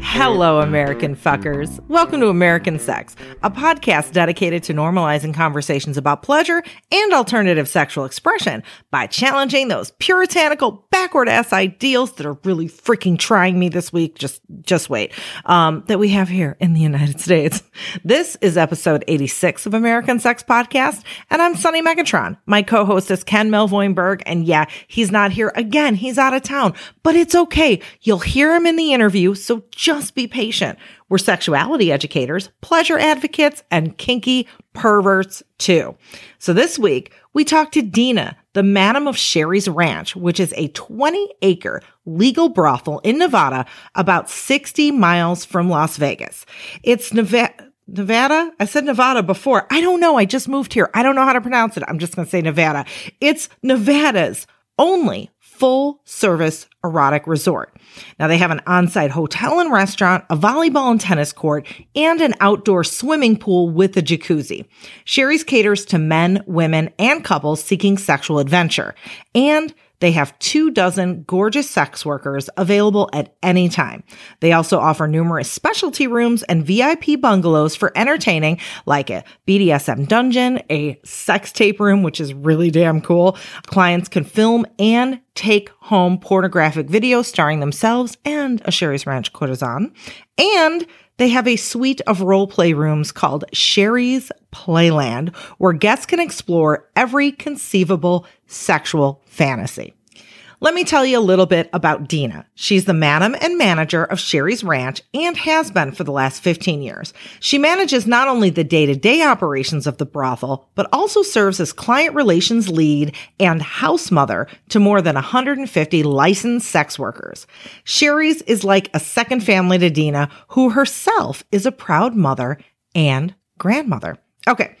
Hello, American fuckers. Welcome to American Sex, a podcast dedicated to normalizing conversations about pleasure and alternative sexual expression by challenging those puritanical, backward ass ideals that are really freaking trying me this week. Just, just wait. Um, that we have here in the United States. This is episode 86 of American Sex Podcast, and I'm Sunny Megatron. My co-host is Ken Melvoin-Berg, and yeah, he's not here again. He's out of town, but it's okay. You'll hear him in the interview, so just be patient. We're sexuality educators, pleasure advocates, and kinky perverts too. So this week, we talked to Dena, the madam of Sheri's Ranch, which is a 20 acre legal brothel in Nevada, about 60 miles from Las Vegas. It's Nevada. Nevada? I said Nevada before. I don't know. I just moved here. I don't know how to pronounce it. I'm just going to say Nevada. It's Nevada's only full service erotic resort. Now they have an on-site hotel and restaurant, a volleyball and tennis court, and an outdoor swimming pool with a jacuzzi. Sheri's caters to men, women, and couples seeking sexual adventure. And they have two dozen gorgeous sex workers available at any time. They also offer numerous specialty rooms and VIP bungalows for entertaining, like a BDSM dungeon, a sex tape room, which is really damn cool. Clients can film and take home pornographic videos starring themselves and a Sheri's Ranch courtesan. And they have a suite of role play rooms called Sheri's Playland, where guests can explore every conceivable sexual fantasy. Let me tell you a little bit about Dena. She's the madam and manager of Sheri's Ranch and has been for the last 15 years. She manages not only the day to day operations of the brothel, but also serves as client relations lead and house mother to more than 150 licensed sex workers. Sheri's is like a second family to Dena, who herself is a proud mother and grandmother. Okay.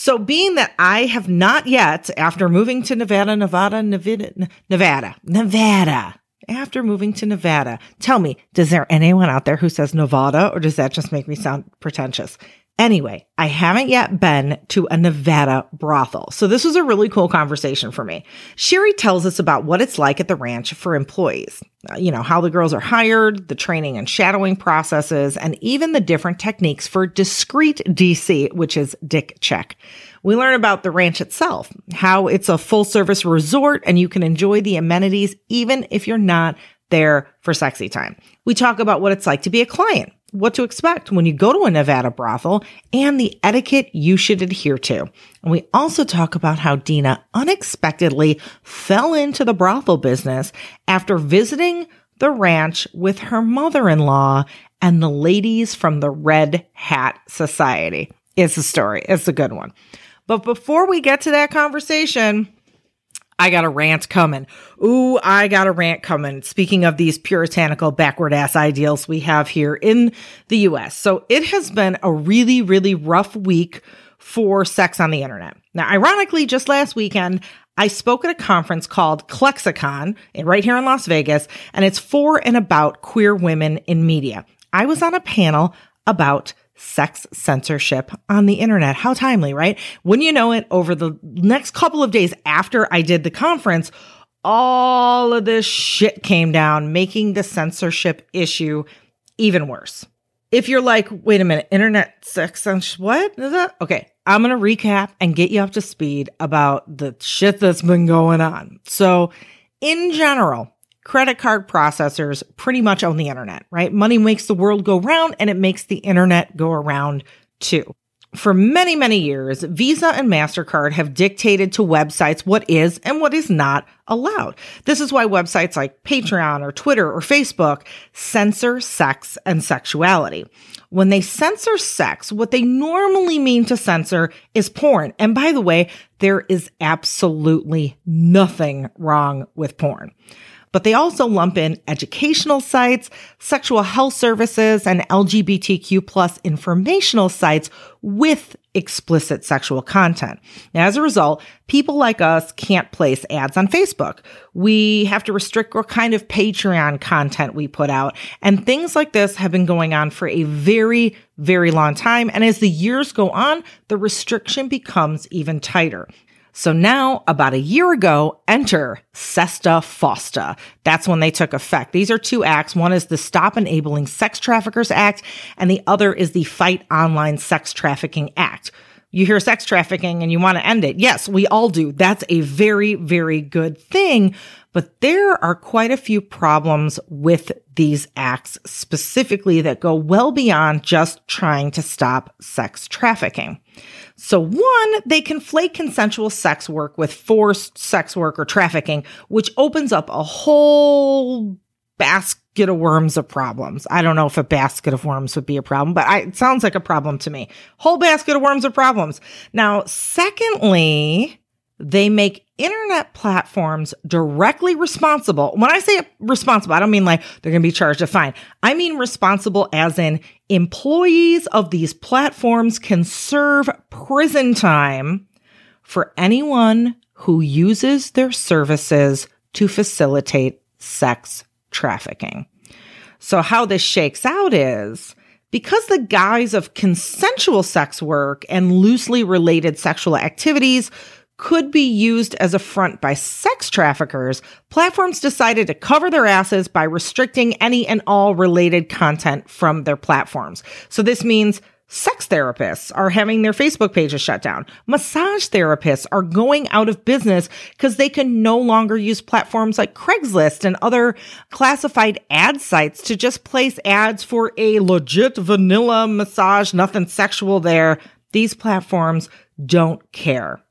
So, being that I have not yet, after moving to Nevada, Nevada, Nevada, Nevada, Nevada, after moving to Nevada, tell me, does there anyone out there who says Nevada or does that just make me sound pretentious? Anyway, I haven't yet been to a Nevada brothel. So this was a really cool conversation for me. Sheri tells us about what it's like at the ranch for employees. Uh, you know, how the girls are hired, the training and shadowing processes, and even the different techniques for discreet DC, which is dick check. We learn about the ranch itself, how it's a full service resort and you can enjoy the amenities even if you're not there for sexy time. We talk about what it's like to be a client what to expect when you go to a Nevada brothel and the etiquette you should adhere to. And we also talk about how Dena unexpectedly fell into the brothel business after visiting the ranch with her mother-in-law and the ladies from the Red Hat Society. It's a story. It's a good one. But before we get to that conversation, I got a rant coming. Ooh, I got a rant coming. Speaking of these puritanical backward ass ideals we have here in the US. So it has been a really, really rough week for sex on the internet. Now, ironically, just last weekend, I spoke at a conference called ClexaCon right here in Las Vegas, and it's for and about queer women in media. I was on a panel about sex censorship on the internet. How timely, right? When you know it, over the next couple of days after I did the conference, all of this shit came down, making the censorship issue even worse. If you're like, wait a minute, internet sex censorship, what is that? Okay, I'm going to recap and get you up to speed about the shit that's been going on. So, in general, credit card processors pretty much own the internet, right? Money makes the world go round and it makes the internet go around too. For many, many years, Visa and MasterCard have dictated to websites what is and what is not allowed. This is why websites like Patreon or Twitter or Facebook censor sex and sexuality. When they censor sex, what they normally mean to censor is porn. And by the way, there is absolutely nothing wrong with porn but they also lump in educational sites, sexual health services, and LGBTQ plus informational sites with explicit sexual content. As a result, people like us can't place ads on Facebook. We have to restrict what kind of Patreon content we put out. And things like this have been going on for a very, very long time. And as the years go on, the restriction becomes even tighter. So now, about a year ago, enter SESTA FOSTA. That's when they took effect. These are two acts. One is the Stop Enabling Sex Traffickers Act, and the other is the Fight Online Sex Trafficking Act. You hear sex trafficking and you want to end it. Yes, we all do. That's a very, very good thing. But there are quite a few problems with these acts specifically that go well beyond just trying to stop sex trafficking. So, one, they conflate consensual sex work with forced sex work or trafficking, which opens up a whole basket of worms of problems. I don't know if a basket of worms would be a problem, but I, it sounds like a problem to me. Whole basket of worms of problems. Now, secondly, they make internet platforms directly responsible. When I say responsible, I don't mean like they're going to be charged a fine. I mean responsible as in employees of these platforms can serve prison time for anyone who uses their services to facilitate sex trafficking. So how this shakes out is because the guise of consensual sex work and loosely related sexual activities could be used as a front by sex traffickers, platforms decided to cover their asses by restricting any and all related content from their platforms. So this means Sex therapists are having their Facebook pages shut down. Massage therapists are going out of business because they can no longer use platforms like Craigslist and other classified ad sites to just place ads for a legit vanilla massage, nothing sexual there. These platforms don't care.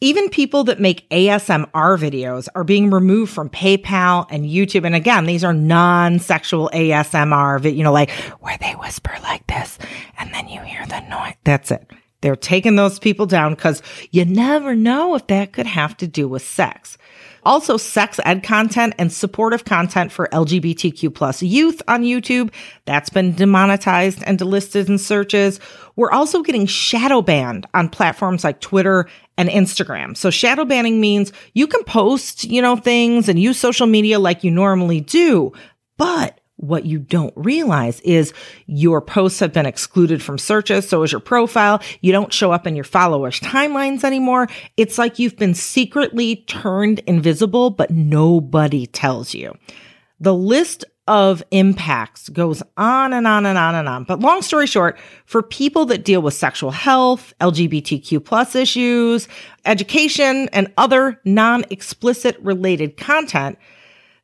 Even people that make ASMR videos are being removed from PayPal and YouTube. And again, these are non-sexual ASMR, you know, like where they whisper like this and then you hear the noise. That's it. They're taking those people down because you never know if that could have to do with sex. Also, sex ed content and supportive content for LGBTQ plus youth on YouTube. That's been demonetized and delisted in searches. We're also getting shadow banned on platforms like Twitter and Instagram. So shadow banning means you can post, you know, things and use social media like you normally do, but what you don't realize is your posts have been excluded from searches. So is your profile. You don't show up in your followers timelines anymore. It's like you've been secretly turned invisible, but nobody tells you. The list of impacts goes on and on and on and on. But long story short, for people that deal with sexual health, LGBTQ plus issues, education, and other non-explicit related content,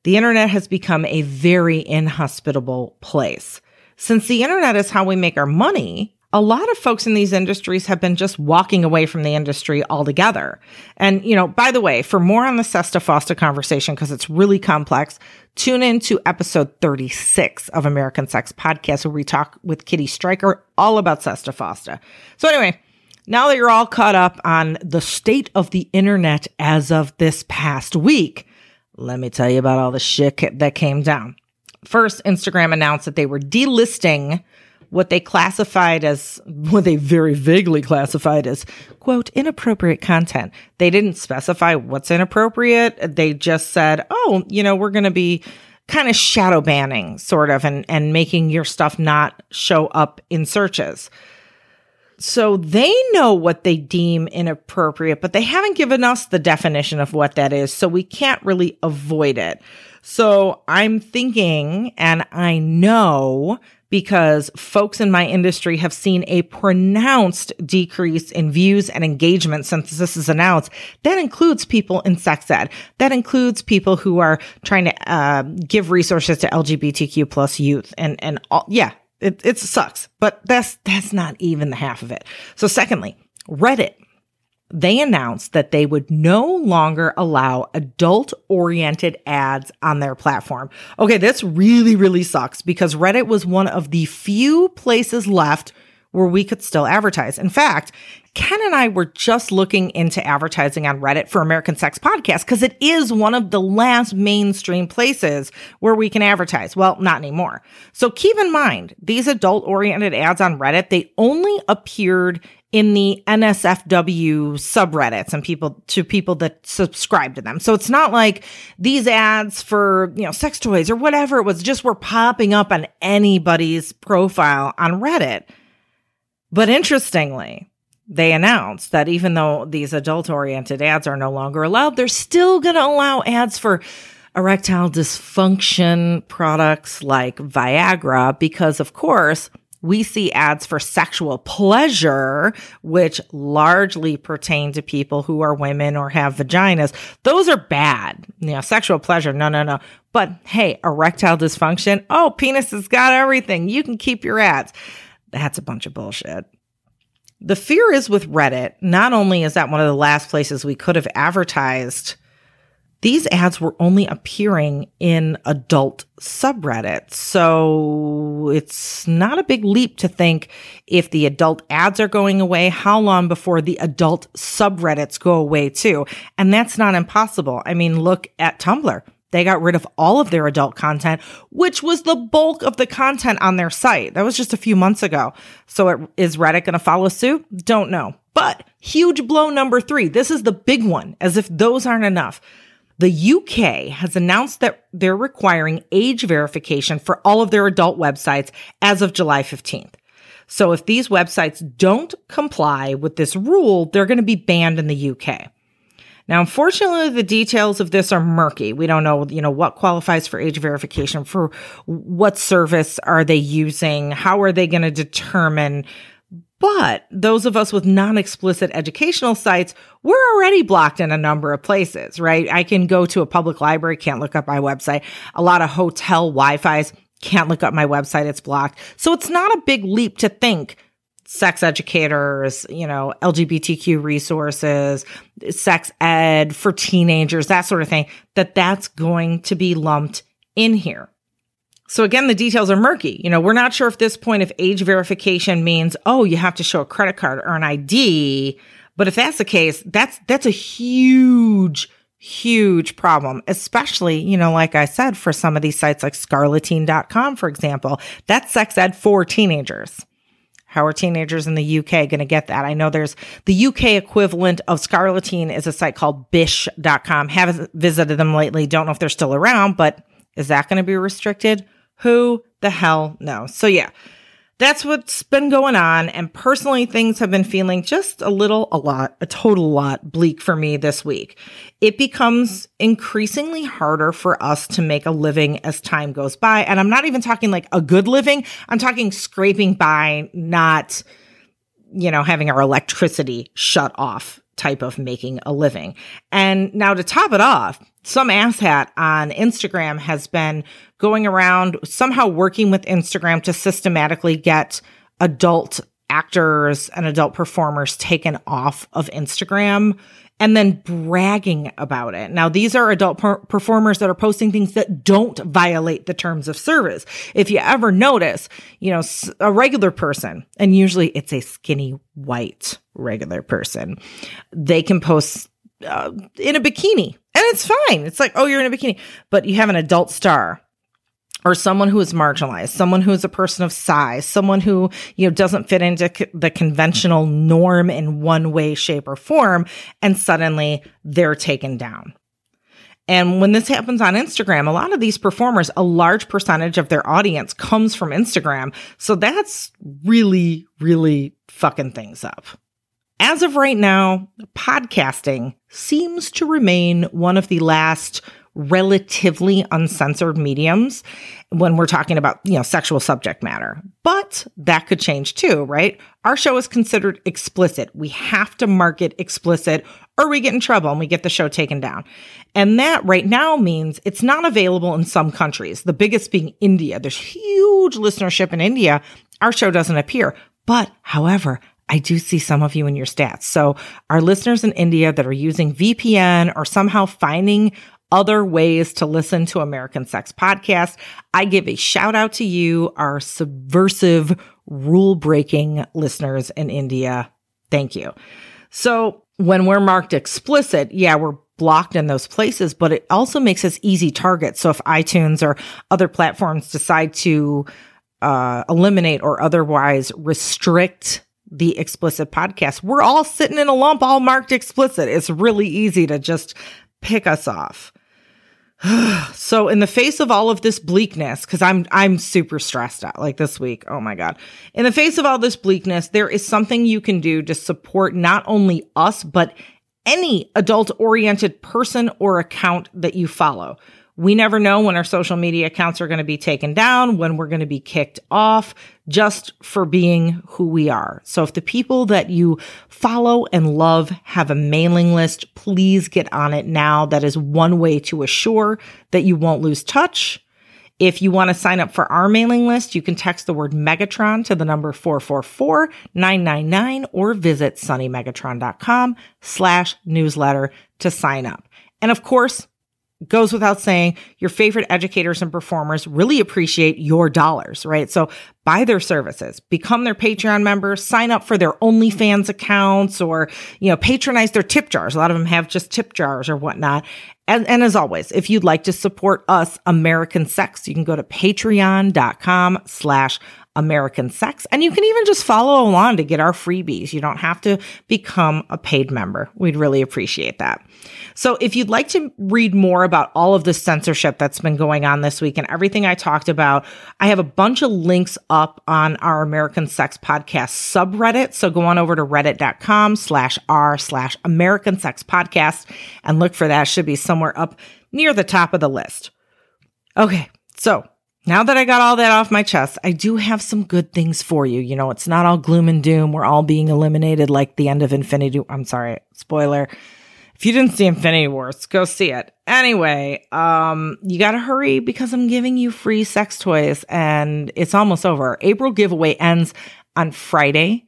the internet has become a very inhospitable place. Since the internet is how we make our money, a lot of folks in these industries have been just walking away from the industry altogether. And, you know, by the way, for more on the SESTA FOSTA conversation, because it's really complex, tune in to episode 36 of American Sex Podcast, where we talk with Kitty Stryker all about SESTA FOSTA. So anyway, now that you're all caught up on the state of the internet as of this past week, let me tell you about all the shit that came down. First, Instagram announced that they were delisting what they classified as what they very vaguely classified as quote inappropriate content. They didn't specify what's inappropriate. They just said, "Oh, you know, we're going to be kind of shadow banning sort of and and making your stuff not show up in searches." So they know what they deem inappropriate, but they haven't given us the definition of what that is. So we can't really avoid it. So I'm thinking, and I know because folks in my industry have seen a pronounced decrease in views and engagement since this is announced. That includes people in sex ed. That includes people who are trying to uh, give resources to LGBTQ plus youth and and all, yeah, it, it sucks, but that's, that's not even the half of it. So secondly, Reddit. They announced that they would no longer allow adult oriented ads on their platform. Okay, this really, really sucks because Reddit was one of the few places left where we could still advertise. In fact, Ken and I were just looking into advertising on Reddit for American Sex Podcast because it is one of the last mainstream places where we can advertise. Well, not anymore. So keep in mind, these adult oriented ads on Reddit, they only appeared in the NSFW subreddits and people to people that subscribe to them. So it's not like these ads for, you know, sex toys or whatever it was just were popping up on anybody's profile on Reddit. But interestingly, they announced that even though these adult oriented ads are no longer allowed, they're still going to allow ads for erectile dysfunction products like Viagra because, of course, we see ads for sexual pleasure, which largely pertain to people who are women or have vaginas. Those are bad. You know, sexual pleasure, no, no, no. But hey, erectile dysfunction, oh, penis has got everything. You can keep your ads. That's a bunch of bullshit. The fear is with Reddit, not only is that one of the last places we could have advertised these ads were only appearing in adult subreddits. So it's not a big leap to think if the adult ads are going away, how long before the adult subreddits go away too? And that's not impossible. I mean, look at Tumblr. They got rid of all of their adult content, which was the bulk of the content on their site. That was just a few months ago. So it, is Reddit going to follow suit? Don't know. But huge blow number three. This is the big one, as if those aren't enough. The UK has announced that they're requiring age verification for all of their adult websites as of July 15th. So if these websites don't comply with this rule, they're going to be banned in the UK. Now, unfortunately, the details of this are murky. We don't know, you know, what qualifies for age verification for what service are they using? How are they going to determine but those of us with non explicit educational sites, we're already blocked in a number of places, right? I can go to a public library, can't look up my website. A lot of hotel Wi Fi's can't look up my website, it's blocked. So it's not a big leap to think sex educators, you know, LGBTQ resources, sex ed for teenagers, that sort of thing, that that's going to be lumped in here. So again, the details are murky. You know, we're not sure if this point of age verification means, oh, you have to show a credit card or an ID. But if that's the case, that's, that's a huge, huge problem, especially, you know, like I said, for some of these sites like scarleteen.com, for example, that's sex ed for teenagers. How are teenagers in the UK going to get that? I know there's the UK equivalent of Scarleteen is a site called bish.com. Haven't visited them lately. Don't know if they're still around, but is that going to be restricted? Who the hell knows? So, yeah, that's what's been going on. And personally, things have been feeling just a little, a lot, a total lot bleak for me this week. It becomes increasingly harder for us to make a living as time goes by. And I'm not even talking like a good living, I'm talking scraping by, not, you know, having our electricity shut off type of making a living. And now to top it off, some asshat on Instagram has been going around somehow working with Instagram to systematically get adult actors and adult performers taken off of Instagram and then bragging about it. Now, these are adult per- performers that are posting things that don't violate the terms of service. If you ever notice, you know, a regular person, and usually it's a skinny white regular person, they can post uh, in a bikini and it's fine. It's like, oh, you're in a bikini, but you have an adult star or someone who is marginalized, someone who is a person of size, someone who, you know, doesn't fit into c- the conventional norm in one way, shape, or form, and suddenly they're taken down. And when this happens on Instagram, a lot of these performers, a large percentage of their audience comes from Instagram. So that's really, really fucking things up. As of right now, podcasting seems to remain one of the last relatively uncensored mediums when we're talking about, you know, sexual subject matter. But that could change too, right? Our show is considered explicit. We have to market explicit or we get in trouble and we get the show taken down. And that right now means it's not available in some countries, the biggest being India. There's huge listenership in India. Our show doesn't appear. But however, I do see some of you in your stats. So, our listeners in India that are using VPN or somehow finding other ways to listen to American Sex Podcast. I give a shout out to you, our subversive, rule breaking listeners in India. Thank you. So when we're marked explicit, yeah, we're blocked in those places, but it also makes us easy targets. So if iTunes or other platforms decide to uh, eliminate or otherwise restrict the explicit podcast, we're all sitting in a lump, all marked explicit. It's really easy to just pick us off. So in the face of all of this bleakness, because I'm I'm super stressed out like this week. Oh my God. In the face of all this bleakness, there is something you can do to support not only us, but any adult oriented person or account that you follow. We never know when our social media accounts are going to be taken down, when we're going to be kicked off just for being who we are. So if the people that you follow and love have a mailing list, please get on it now. That is one way to assure that you won't lose touch. If you want to sign up for our mailing list, you can text the word Megatron to the number 444-999 or visit sunnymegatron.com slash newsletter to sign up. And of course, goes without saying, your favorite educators and performers really appreciate your dollars, right? So buy their services, become their Patreon members, sign up for their OnlyFans accounts or, you know, patronize their tip jars. A lot of them have just tip jars or whatnot. And, and as always, if you'd like to support us, American Sex, you can go to patreon.com slash American Sex. And you can even just follow along to get our freebies. You don't have to become a paid member. We'd really appreciate that. So if you'd like to read more about all of the censorship that's been going on this week and everything I talked about, I have a bunch of links up on our American Sex Podcast subreddit. So go on over to reddit.com slash r slash American Sex Podcast and look for that. It should be somewhere up near the top of the list. Okay. So now that I got all that off my chest, I do have some good things for you. You know, it's not all gloom and doom. We're all being eliminated like the end of Infinity. I'm sorry, spoiler. If you didn't see Infinity Wars, go see it. Anyway, um, you gotta hurry because I'm giving you free sex toys and it's almost over. April giveaway ends on Friday,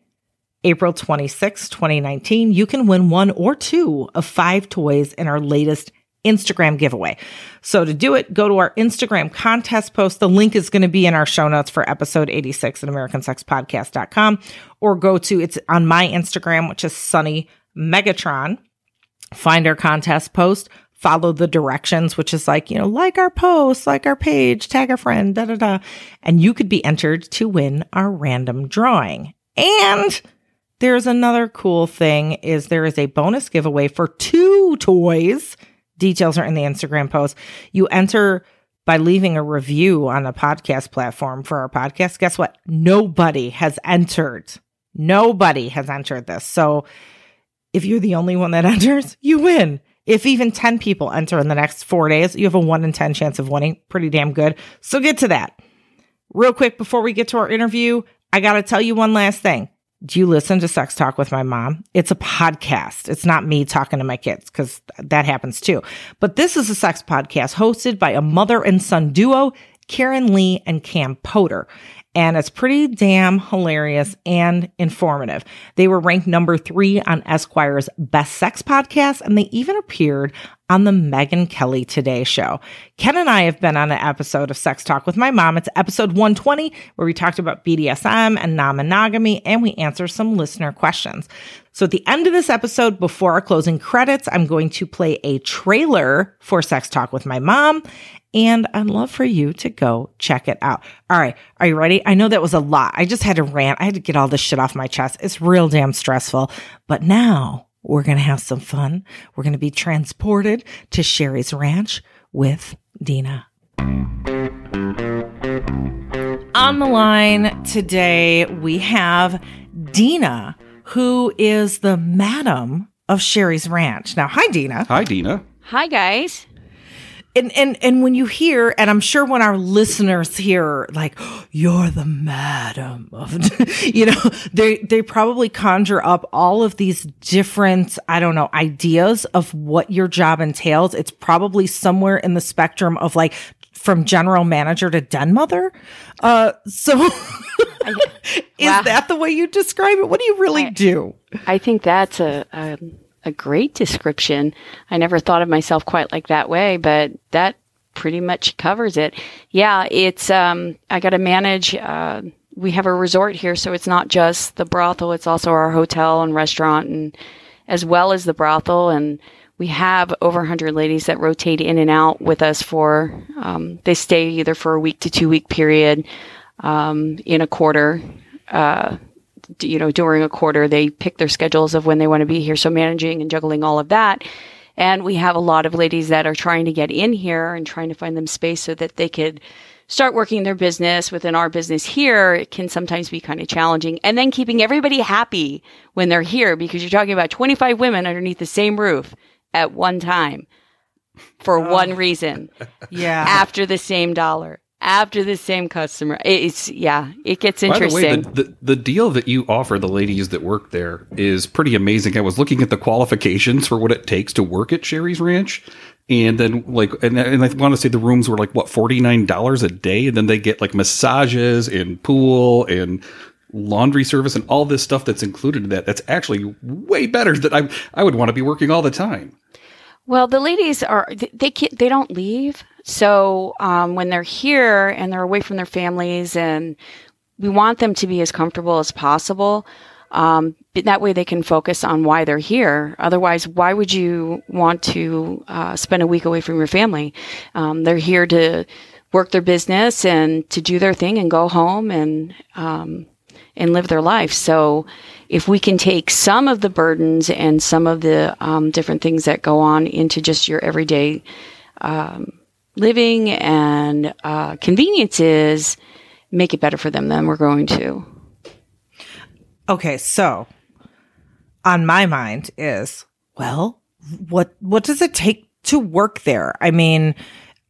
April 26, 2019. You can win one or two of five toys in our latest Instagram giveaway. So to do it, go to our Instagram contest post. The link is going to be in our show notes for episode 86 at americansexpodcast.com or go to it's on my Instagram, which is Sunny Megatron. Find our contest post, follow the directions, which is like, you know, like our post, like our page, tag a friend, da da da. And you could be entered to win our random drawing. And there's another cool thing is there is a bonus giveaway for two toys Details are in the Instagram post. You enter by leaving a review on a podcast platform for our podcast. Guess what? Nobody has entered. Nobody has entered this. So if you're the only one that enters, you win. If even 10 people enter in the next four days, you have a one in 10 chance of winning. Pretty damn good. So get to that. Real quick before we get to our interview, I got to tell you one last thing do you listen to Sex Talk with my mom? It's a podcast. It's not me talking to my kids because that happens too. But this is a sex podcast hosted by a mother and son duo, Karen Lee and Cam Potter and it's pretty damn hilarious and informative. They were ranked number three on Esquire's Best Sex Podcast, and they even appeared on the Megyn Kelly Today Show. Ken and I have been on an episode of Sex Talk with my mom. It's episode 120, where we talked about BDSM and non monogamy, and we answer some listener questions. So at the end of this episode, before our closing credits, I'm going to play a trailer for Sex Talk with my mom and I'd love for you to go check it out. All right. Are you ready? I know that was a lot. I just had to rant. I had to get all this shit off my chest. It's real damn stressful. But now we're going to have some fun. We're going to be transported to Sheri's Ranch with Dena. On the line today, we have Dena, who is the madam of Sheri's Ranch. Now, hi, Dena. Hi, Dena. Hi, guys and and and when you hear and i'm sure when our listeners hear like you're the madam of you know they they probably conjure up all of these different i don't know ideas of what your job entails. It's probably somewhere in the spectrum of like from general manager to den mother. Uh so is wow. that the way you describe it? What do you really I, do? I think that's a, a a great description. I never thought of myself quite like that way, but that pretty much covers it. Yeah, it's um, I got to manage. Uh, we have a resort here, so it's not just the brothel; it's also our hotel and restaurant, and as well as the brothel. And we have over 100 ladies that rotate in and out with us for. Um, they stay either for a week to two week period um, in a quarter. Uh, you know, during a quarter, they pick their schedules of when they want to be here. So managing and juggling all of that. And we have a lot of ladies that are trying to get in here and trying to find them space so that they could start working their business within our business here. It can sometimes be kind of challenging. And then keeping everybody happy when they're here because you're talking about 25 women underneath the same roof at one time for oh. one reason. Yeah. After the same dollar after the same customer. It's yeah, it gets interesting. By the, way, the, the, the, deal that you offer the ladies that work there is pretty amazing. I was looking at the qualifications for what it takes to work at Sheri's Ranch. And then like and, and I want to say the rooms were like what forty nine dollars a day, and then they get like massages and pool and laundry service and all this stuff that's included in that. That's actually way better that I I would want to be working all the time. Well, the ladies are they can't, they don't leave. So um, when they're here and they're away from their families, and we want them to be as comfortable as possible. Um, that way they can focus on why they're here. Otherwise, why would you want to uh, spend a week away from your family? Um, they're here to work their business and to do their thing and go home and um, and live their life. So, if we can take some of the burdens and some of the um, different things that go on into just your everyday um, living and uh, conveniences, make it better for them, then we're going to. Okay, so on my mind is well, what what does it take to work there? I mean,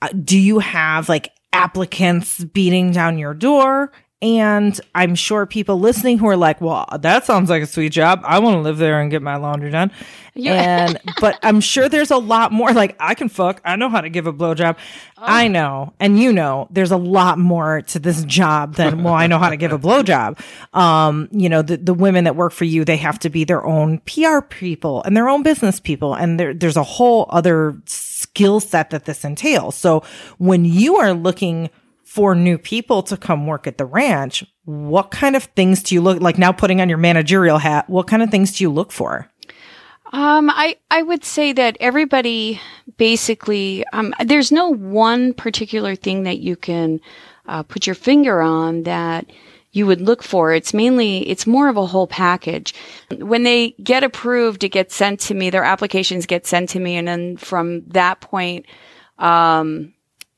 uh, do you have like applicants beating down your door? And I'm sure people listening who are like, well, that sounds like a sweet job. I want to live there and get my laundry done. Yeah. And, but I'm sure there's a lot more. Like, I can fuck. I know how to give a blowjob. Oh. I know. And you know, there's a lot more to this job than, well, I know how to give a blowjob. Um, you know, the, the women that work for you, they have to be their own PR people and their own business people. And there, there's a whole other skill set that this entails. So when you are looking for new people to come work at the ranch, what kind of things do you look like now putting on your managerial hat? What kind of things do you look for? Um, I, I would say that everybody basically, um, there's no one particular thing that you can uh, put your finger on that you would look for. It's mainly, it's more of a whole package. When they get approved, it gets sent to me, their applications get sent to me. And then from that point, um,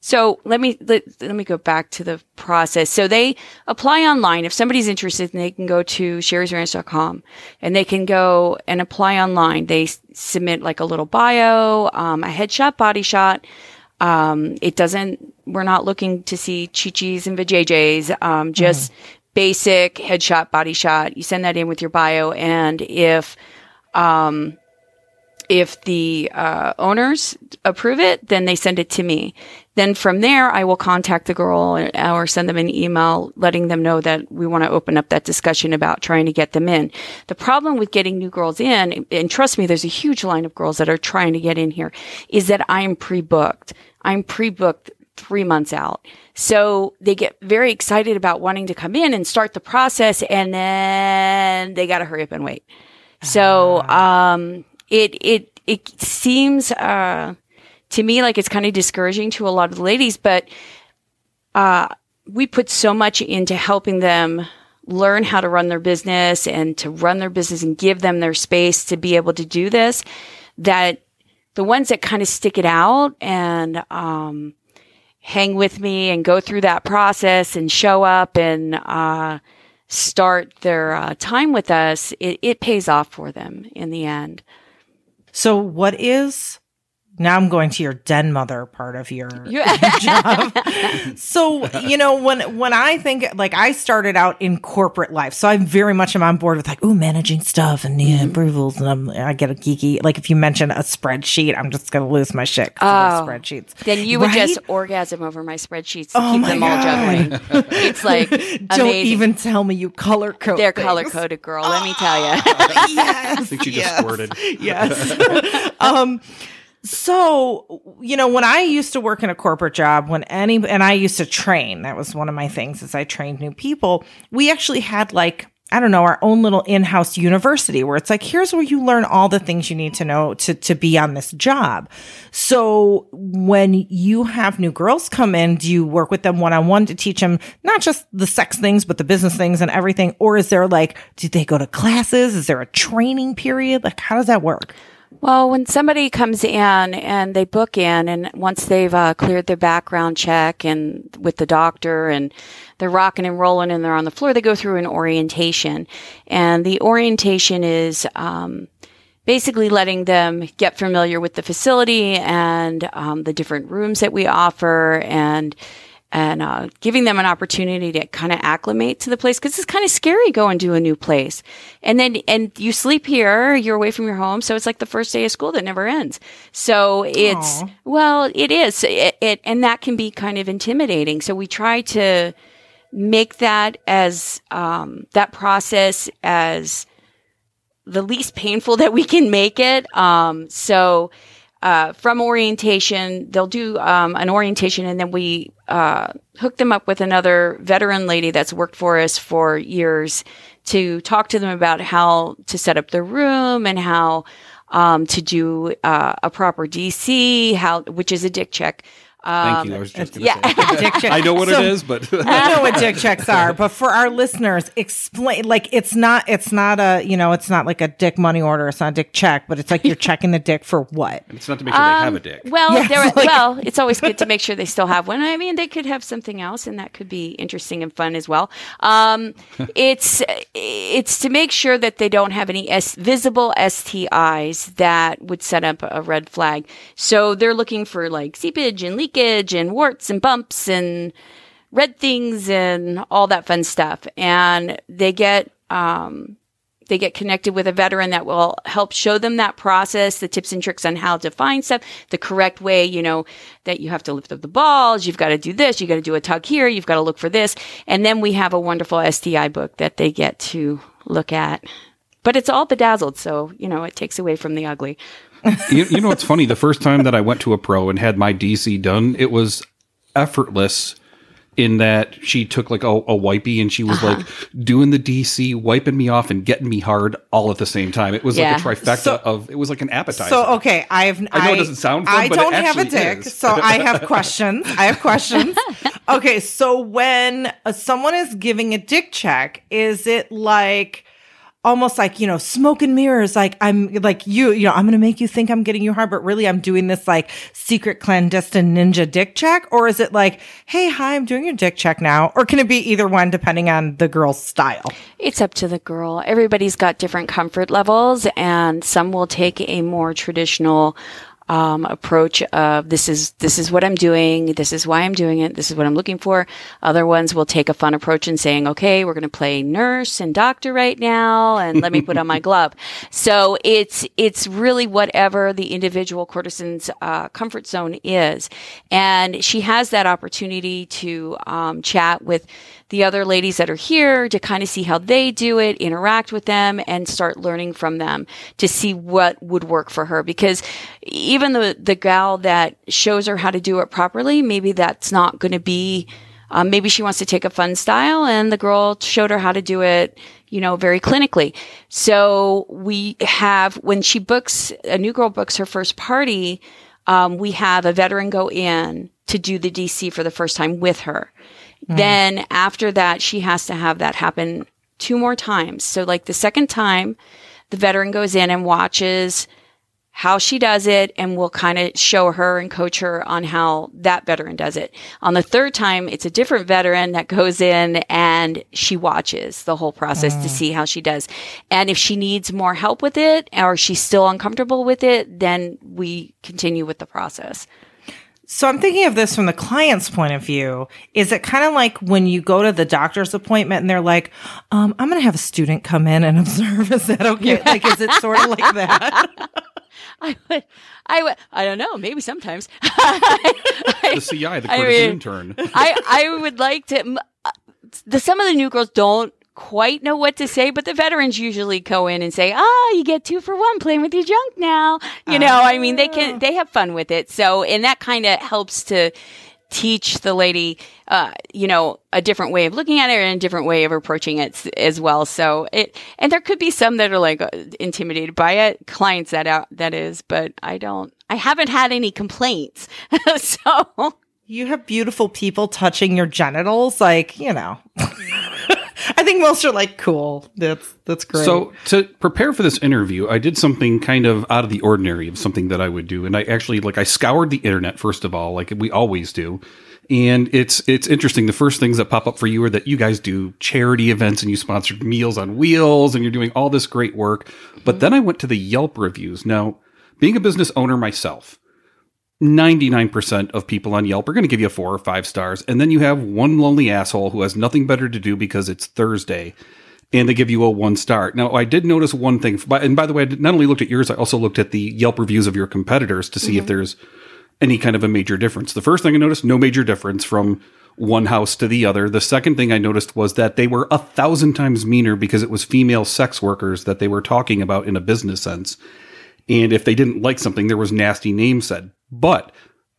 so let me let, let me go back to the process. So they apply online. If somebody's interested, they can go to sherisranch.com and they can go and apply online. They s- submit like a little bio, um, a headshot, body shot. Um, it doesn't. We're not looking to see chichis and vajayjays. Um, just mm-hmm. basic headshot, body shot. You send that in with your bio, and if um, if the uh, owners approve it, then they send it to me. Then from there, I will contact the girl or send them an email letting them know that we want to open up that discussion about trying to get them in. The problem with getting new girls in, and trust me, there's a huge line of girls that are trying to get in here, is that I'm pre-booked. I'm pre-booked three months out. So they get very excited about wanting to come in and start the process, and then they got to hurry up and wait. So, ah. um, it, it, it seems, uh, to me like it's kind of discouraging to a lot of the ladies, but uh, we put so much into helping them learn how to run their business and to run their business and give them their space to be able to do this that the ones that kind of stick it out and um, hang with me and go through that process and show up and uh, start their uh, time with us, it, it pays off for them in the end. So, what is now I'm going to your den mother part of your, job. so, you know, when when I think like I started out in corporate life, so I very much am on board with like, oh, managing stuff and yeah, mm-hmm. approvals, and I'm, I get a geeky. Like if you mention a spreadsheet, I'm just gonna lose my shit. Oh, spreadsheets. Then you would right? just orgasm over my spreadsheets to oh keep them God. all juggling. it's like amazing. don't even tell me you color code. They're color coded, girl. Let me tell you. yes, I think you yes, just squirted. Yes. um. So, you know, when I used to work in a corporate job, when any, and I used to train, that was one of my things as I trained new people. We actually had like, I don't know, our own little in-house university where it's like, here's where you learn all the things you need to know to, to be on this job. So when you have new girls come in, do you work with them one-on-one to teach them not just the sex things, but the business things and everything? Or is there like, do they go to classes? Is there a training period? Like, how does that work? Well, when somebody comes in and they book in, and once they've uh, cleared their background check and with the doctor, and they're rocking and rolling, and they're on the floor, they go through an orientation, and the orientation is um, basically letting them get familiar with the facility and um, the different rooms that we offer, and and uh, giving them an opportunity to kind of acclimate to the place because it's kind of scary going to a new place. And then, and you sleep here, you're away from your home. So it's like the first day of school that never ends. So it's, Aw. well, it is. It, it, and that can be kind of intimidating. So we try to make that as, um, that process as the least painful that we can make it. Um, so, uh, from orientation, they'll do um, an orientation, and then we uh, hook them up with another veteran lady that's worked for us for years to talk to them about how to set up their room and how um, to do uh, a proper DC, how which is a dick check. Thank Um, you. I was just going yeah. to say. I know what So- it is, but I know what dick checks are, but for our listeners, explain like it's not it's not a you know it's not like a dick money order, it's not a dick check, but it's like you're checking the dick for what? it's not to make sure they have a Um, dick. Well, Yes, there, like- well, it's always good to make sure they still have one. I mean, they could have something else, and that could be interesting and fun as well. Um, it's it's to make sure that they don't have any S- visible STIs that would set up a red flag. So they're looking for like seepage and and warts and bumps and red things and all that fun stuff. And they get um, they get connected with a veteran that will help show them that process, the tips and tricks on how to find stuff, the correct way, you know, that you have to lift up the balls, you've got to do this, you got to do a tug here, you've got to look for this. And then we have a wonderful STI book that they get to look at. But it's all bedazzled, so, you know, it takes away from the ugly. You, you know what's funny? The first time that I went to a pro and had my DC done, it was effortless in that she took like a, a wipey and she was Uh-huh. like doing the DC, wiping me off and getting me hard all at the same time. It was Yeah. like a trifecta So- of it was like an appetizer. So okay, I've I know it doesn't sound fun, I don't have a dick, is. so I have questions. I have questions. Okay, so when uh, someone is giving a dick check, is it like almost like you know smoke and mirrors like i'm like you you know i'm gonna make you think i'm getting you hard but really i'm doing this like secret clandestine ninja dick check? Or is it like hey hi i'm doing your dick check now? Or can it be either one depending on the girl's style? It's up to the girl. Everybody's got different comfort levels, and some will take a more traditional um, approach of this is this is what I'm doing, this is why I'm doing it, this is what I'm looking for. Other ones will take a fun approach and saying, okay, we're going to play nurse and doctor right now, and let me put on my glove. So it's it's really whatever the individual courtesan's uh, comfort zone is, and she has that opportunity to um, chat with the other ladies that are here to kind of see how they do it, interact with them, and start learning from them to see what would work for her. Because even the the gal that shows her how to do it properly, maybe that's not going to be. Um, maybe she wants to take a fun style, and the girl showed her how to do it, you know, very clinically. So we have when she books a new girl books her first party, um, we have a veteran go in to do the DC for the first time with her. Mm. Then after that, she has to have that happen two more times. So like the second time, the veteran goes in and watches how she does it and we'll kind of show her and coach her on how that veteran does it. On the third time, it's a different veteran that goes in and she watches the whole process to mm. see how she does. And if she needs more help with it or she's still uncomfortable with it, then we continue with the process. So I'm thinking of this from the client's point of view. Is it kind of like when you go to the doctor's appointment and they're like, um, I'm going to have a student come in and observe. Is that okay? Like, is it sort of like that? I would, I would, I don't know, maybe sometimes. the CI, the I mean- intern. I I would like to. uh, The some of the new girls don't quite know what to say, but the veterans usually go in and say, "Ah, you get two for one playing with your junk now." You know, I mean, they can they have fun with it. So, and that kind of helps to teach the lady, uh, you know, a different way of looking at it and a different way of approaching it as well. So it, and there could be some that are like uh, intimidated by it, clients that out, that is, but I don't, I haven't had any complaints. so You have beautiful people touching your genitals. Like, you know, I think most are like, cool. That's that's great. So to prepare for this interview, I did something kind of out of the ordinary of something that I would do, and I actually like I scoured the internet first of all, like we always do. And it's it's interesting. The first things that pop up for you are that you guys do charity events and you sponsor Meals on Wheels and you're doing all this great work. But mm-hmm. then I went to the Yelp reviews. Now, being a business owner myself, 99% of people on Yelp are going to give you four or five stars. And then you have one lonely asshole who has nothing better to do because it's Thursday and they give you a one star. Now, I did notice one thing. And by the way, I not only looked at yours, I also looked at the Yelp reviews of your competitors to see mm-hmm. if there's any kind of a major difference. The first thing I noticed, no major difference from one house to the other. The second thing I noticed was that they were a thousand times meaner because it was female sex workers that they were talking about in a business sense. And if they didn't like something, there was nasty names said. But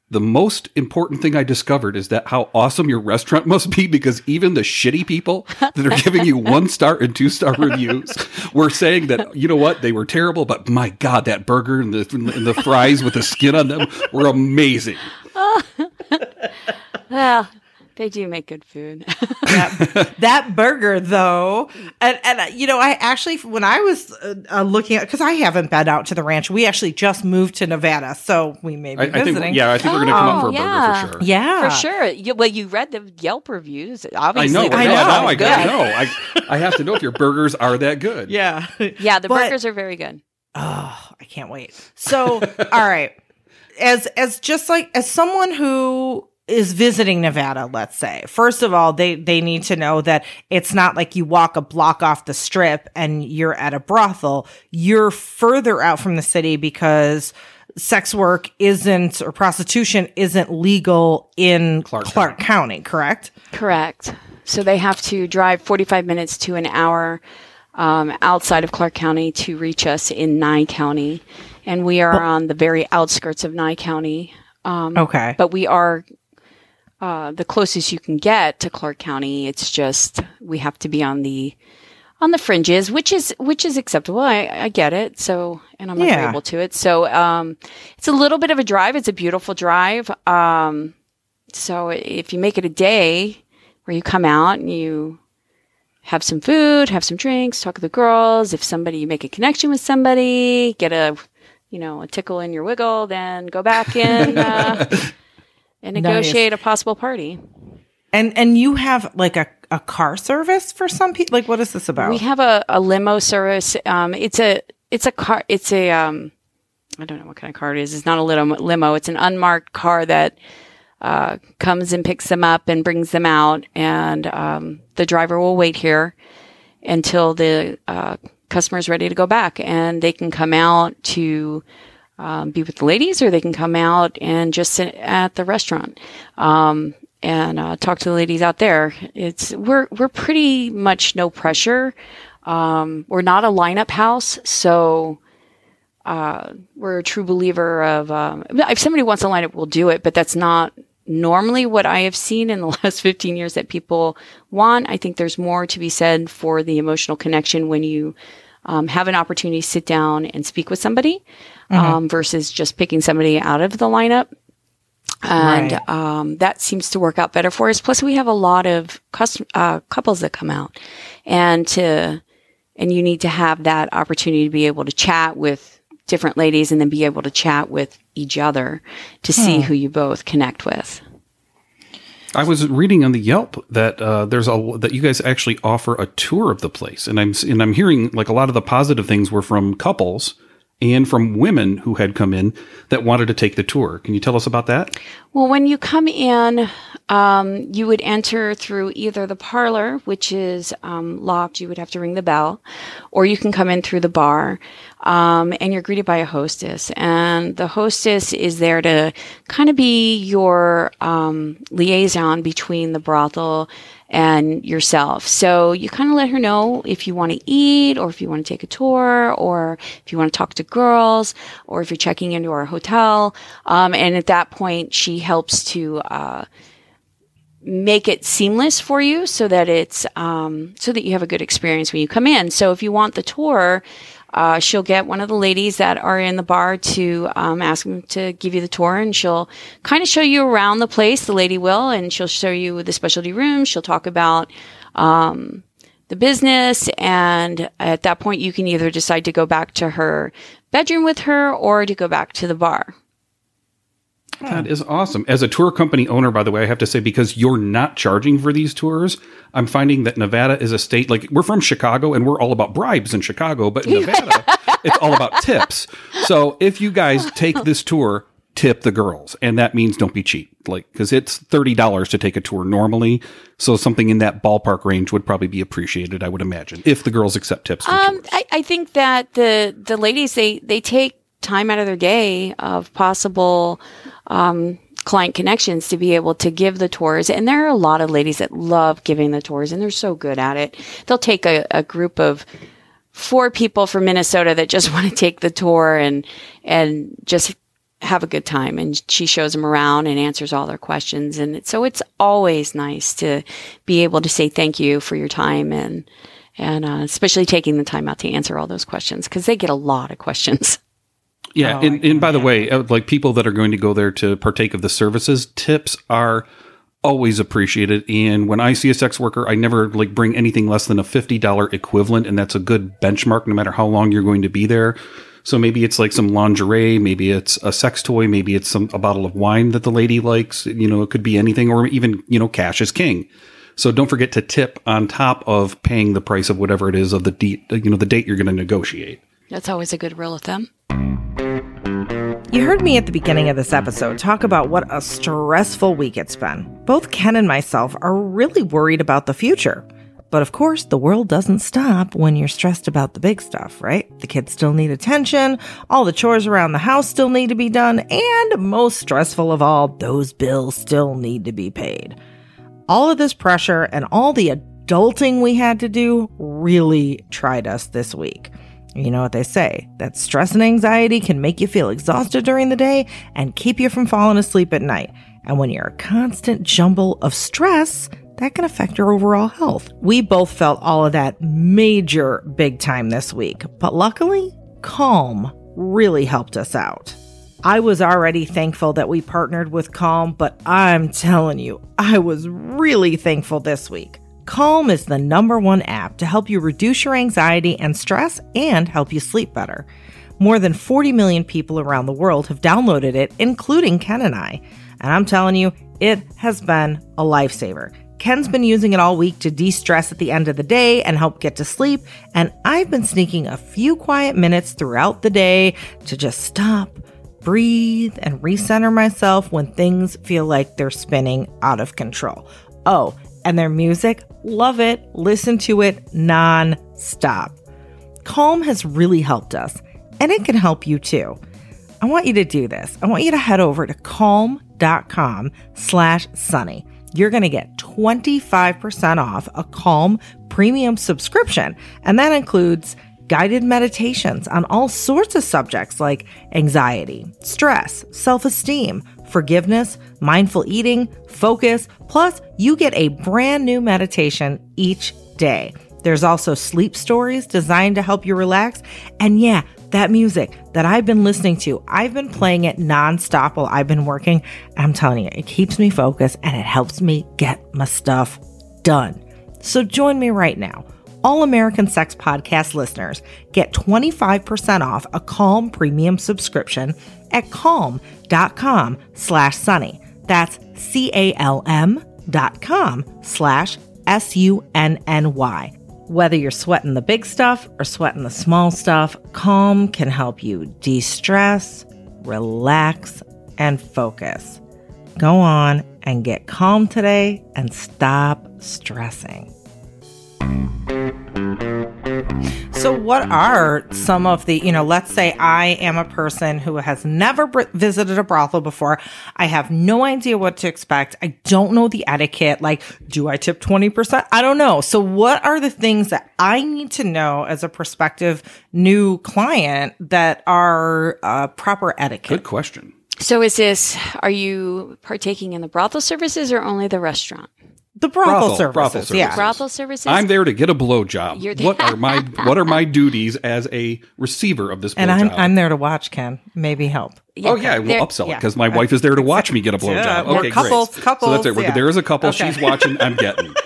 the most important thing I discovered is that how awesome your restaurant must be because even the shitty people that are giving you one star and two star reviews were saying that, you know what, they were terrible, but my God, that burger and the, and the fries with the skin on them were amazing. well, they do make good food. that, that, burger, though, and and uh, you know, I actually when I was uh, uh looking at because I haven't been out to the ranch. We actually just moved to Nevada, so we may be I, visiting. I think, yeah, I think oh, we're going to come up for a yeah. burger for sure. Yeah, for sure. You, well, you read the Yelp reviews. Obviously, I know. I know. Now I got to know. I I have to know if your burgers are that good. Yeah, yeah. The but, burgers are very good. Oh, I can't wait. So, all right, as as just like as someone who is visiting Nevada, let's say. First of all, they they need to know that it's not like you walk a block off the strip and you're at a brothel. You're further out from the city because sex work isn't or prostitution isn't legal in Clark, Clark County. County, correct? Correct. So they have to drive 45 minutes to an hour um, outside of Clark County to reach us in Nye County. And we are well, on the very outskirts of Nye County. Um, okay. But we are uh, the closest you can get to Clark County. It's just we have to be on the on the fringes, which is which is acceptable. I, I get it. So, and I'm yeah. agreeable to it. So, um, it's a little bit of a drive. It's a beautiful drive. Um, so if you make it a day where you come out and you have some food, have some drinks, talk to the girls. If somebody you make a connection with somebody, get a you know a tickle in your wiggle, then go back in. Uh, and negotiate nice. a possible party. And and you have like a, a car service for some people. Like, what is this about? We have a, a limo service. Um, it's a it's a car. It's a um, I don't know what kind of car it is. It's not a limo. limo. It's an unmarked car that uh, comes and picks them up and brings them out, and um, the driver will wait here until the uh, customer is ready to go back, and they can come out to um, be with the ladies, or they can come out and just sit at the restaurant um, and uh, talk to the ladies out there. It's we're we're pretty much no pressure. Um, we're not a lineup house, so uh, we're a true believer of um, if somebody wants a lineup, we'll do it, but that's not normally what I have seen in the last 15 years that people want. I think there's more to be said for the emotional connection when you um, have an opportunity to sit down and speak with somebody mm-hmm. um, versus just picking somebody out of the lineup. And right. um, that seems to work out better for us. Plus, we have a lot of custom, uh, couples that come out, and to and you need to have that opportunity to be able to chat with different ladies, and then be able to chat with each other to hmm. see who you both connect with. I was reading on the Yelp that uh, there's a that you guys actually offer a tour of the place, and I'm and I'm hearing like a lot of the positive things were from couples and from women who had come in that wanted to take the tour. Can you tell us about that? Well, when you come in, um, you would enter through either the parlor, which is um, locked, you would have to ring the bell, or you can come in through the bar. Um, and you're greeted by a hostess. And the hostess is there to kind of be your um, liaison between the brothel and yourself. So you kind of let her know if you want to eat or if you want to take a tour or if you want to talk to girls or if you're checking into our hotel. Um, and at that point, she helps to, uh, make it seamless for you so that it's um, so that you have a good experience when you come in. So if you want the tour, uh, she'll get one of the ladies that are in the bar to um, ask them to give you the tour, and she'll kind of show you around the place. The lady will, and she'll show you the specialty room. She'll talk about um, the business. And at that point, you can either decide to go back to her bedroom with her or to go back to the bar. That is awesome. As a tour company owner, by the way, I have to say, because you're not charging for these tours, I'm finding that Nevada is a state like we're from Chicago and we're all about bribes in Chicago, but in Nevada, it's all about tips. So if you guys take this tour, tip the girls. And that means don't be cheap, like, because it's $30 to take a tour normally. So something in that ballpark range would probably be appreciated, I would imagine, if the girls accept tips. Um. I, I think that the the ladies they they take time out of their day of possible um, client connections to be able to give the tours, and there are a lot of ladies that love giving the tours, and they're so good at it. They'll take a, a group of four people from Minnesota that just want to take the tour and and just have a good time. And she shows them around and answers all their questions. And so it's always nice to be able to say thank you for your time and and uh, especially taking the time out to answer all those questions because they get a lot of questions Yeah, Oh, and, and by the way, uh, like people that are going to go there to partake of the services, tips are always appreciated. And when I see a sex worker, I never like bring anything less than a fifty dollar equivalent, and that's a good benchmark, no matter how long you're going to be there. So maybe it's like some lingerie, maybe it's a sex toy, maybe it's some a bottle of wine that the lady likes. You know, it could be anything, or even you know, cash is king. So don't forget to tip on top of paying the price of whatever it is of the date, you know, the date you're going to negotiate. that's always a good rule of thumb You heard me at the beginning of this episode talk about what a stressful week it's been. Both Ken and myself are really worried about the future. But of course, the world doesn't stop when you're stressed about the big stuff, right? The kids still need attention, all the chores around the house still need to be done, and most stressful of all, those bills still need to be paid. All of this pressure and all the adulting we had to do really tried us this week. You know what they say that stress and anxiety can make you feel exhausted during the day and keep you from falling asleep at night. And when you're a constant jumble of stress, that can affect your overall health. We both felt all of that major big time this week, but luckily, Calm really helped us out. I was already thankful that we partnered with Calm, but I'm telling you, I was really thankful this week. Calm is the number one app to help you reduce your anxiety and stress and help you sleep better. More than 40 million people around the world have downloaded it, including Ken and I. And I'm telling you, it has been a lifesaver. Ken's been using it all week to de stress at the end of the day and help get to sleep. And I've been sneaking a few quiet minutes throughout the day to just stop, breathe, and recenter myself when things feel like they're spinning out of control. Oh, and their music, love it. Listen to it non stop. Calm has really helped us, and it can help you too. I want you to do this. I want you to head over to calm.com slash sunny. You're going to get 25% off a Calm premium subscription, and that includes guided meditations on all sorts of subjects like anxiety, stress, self esteem, forgiveness, mindful eating, focus. Plus, you get a brand new meditation each day. There's also sleep stories designed to help you relax. And yeah, that music that I've been listening to, I've been playing it nonstop while I've been working. I'm telling you, it keeps me focused and it helps me get my stuff done. So join me right now. All American Sex Podcast listeners get 25% off a Calm premium subscription at calm.com slash sunny. That's C-A-L-M dot com slash S-U-N-N-Y. Whether you're sweating the big stuff or sweating the small stuff, Calm can help you de-stress, relax, and focus. Go on and get calm today and stop stressing. So, what are some of the, you know, let's say I am a person who has never br- visited a brothel before. I have no idea what to expect. I don't know the etiquette. Like, do I tip 20%? I don't know. So, what are the things that I need to know as a prospective new client that are uh, proper etiquette? Good question. so is this are you partaking in the brothel services or only the restaurant The brothel, Brothel- services. brothel Yeah. services. brothel services I'm there to get a blowjob. You're- What are my what are my duties as a receiver of this blowjob? And I'm, I'm there to watch, Ken. Maybe help. Oh yeah, There- we'll upsell it yeah. because my wife is there to watch me get a blowjob. Yeah, we're okay, couples- great. couples, so that's it. We're- yeah. There is a couple. Okay. She's watching. I'm getting.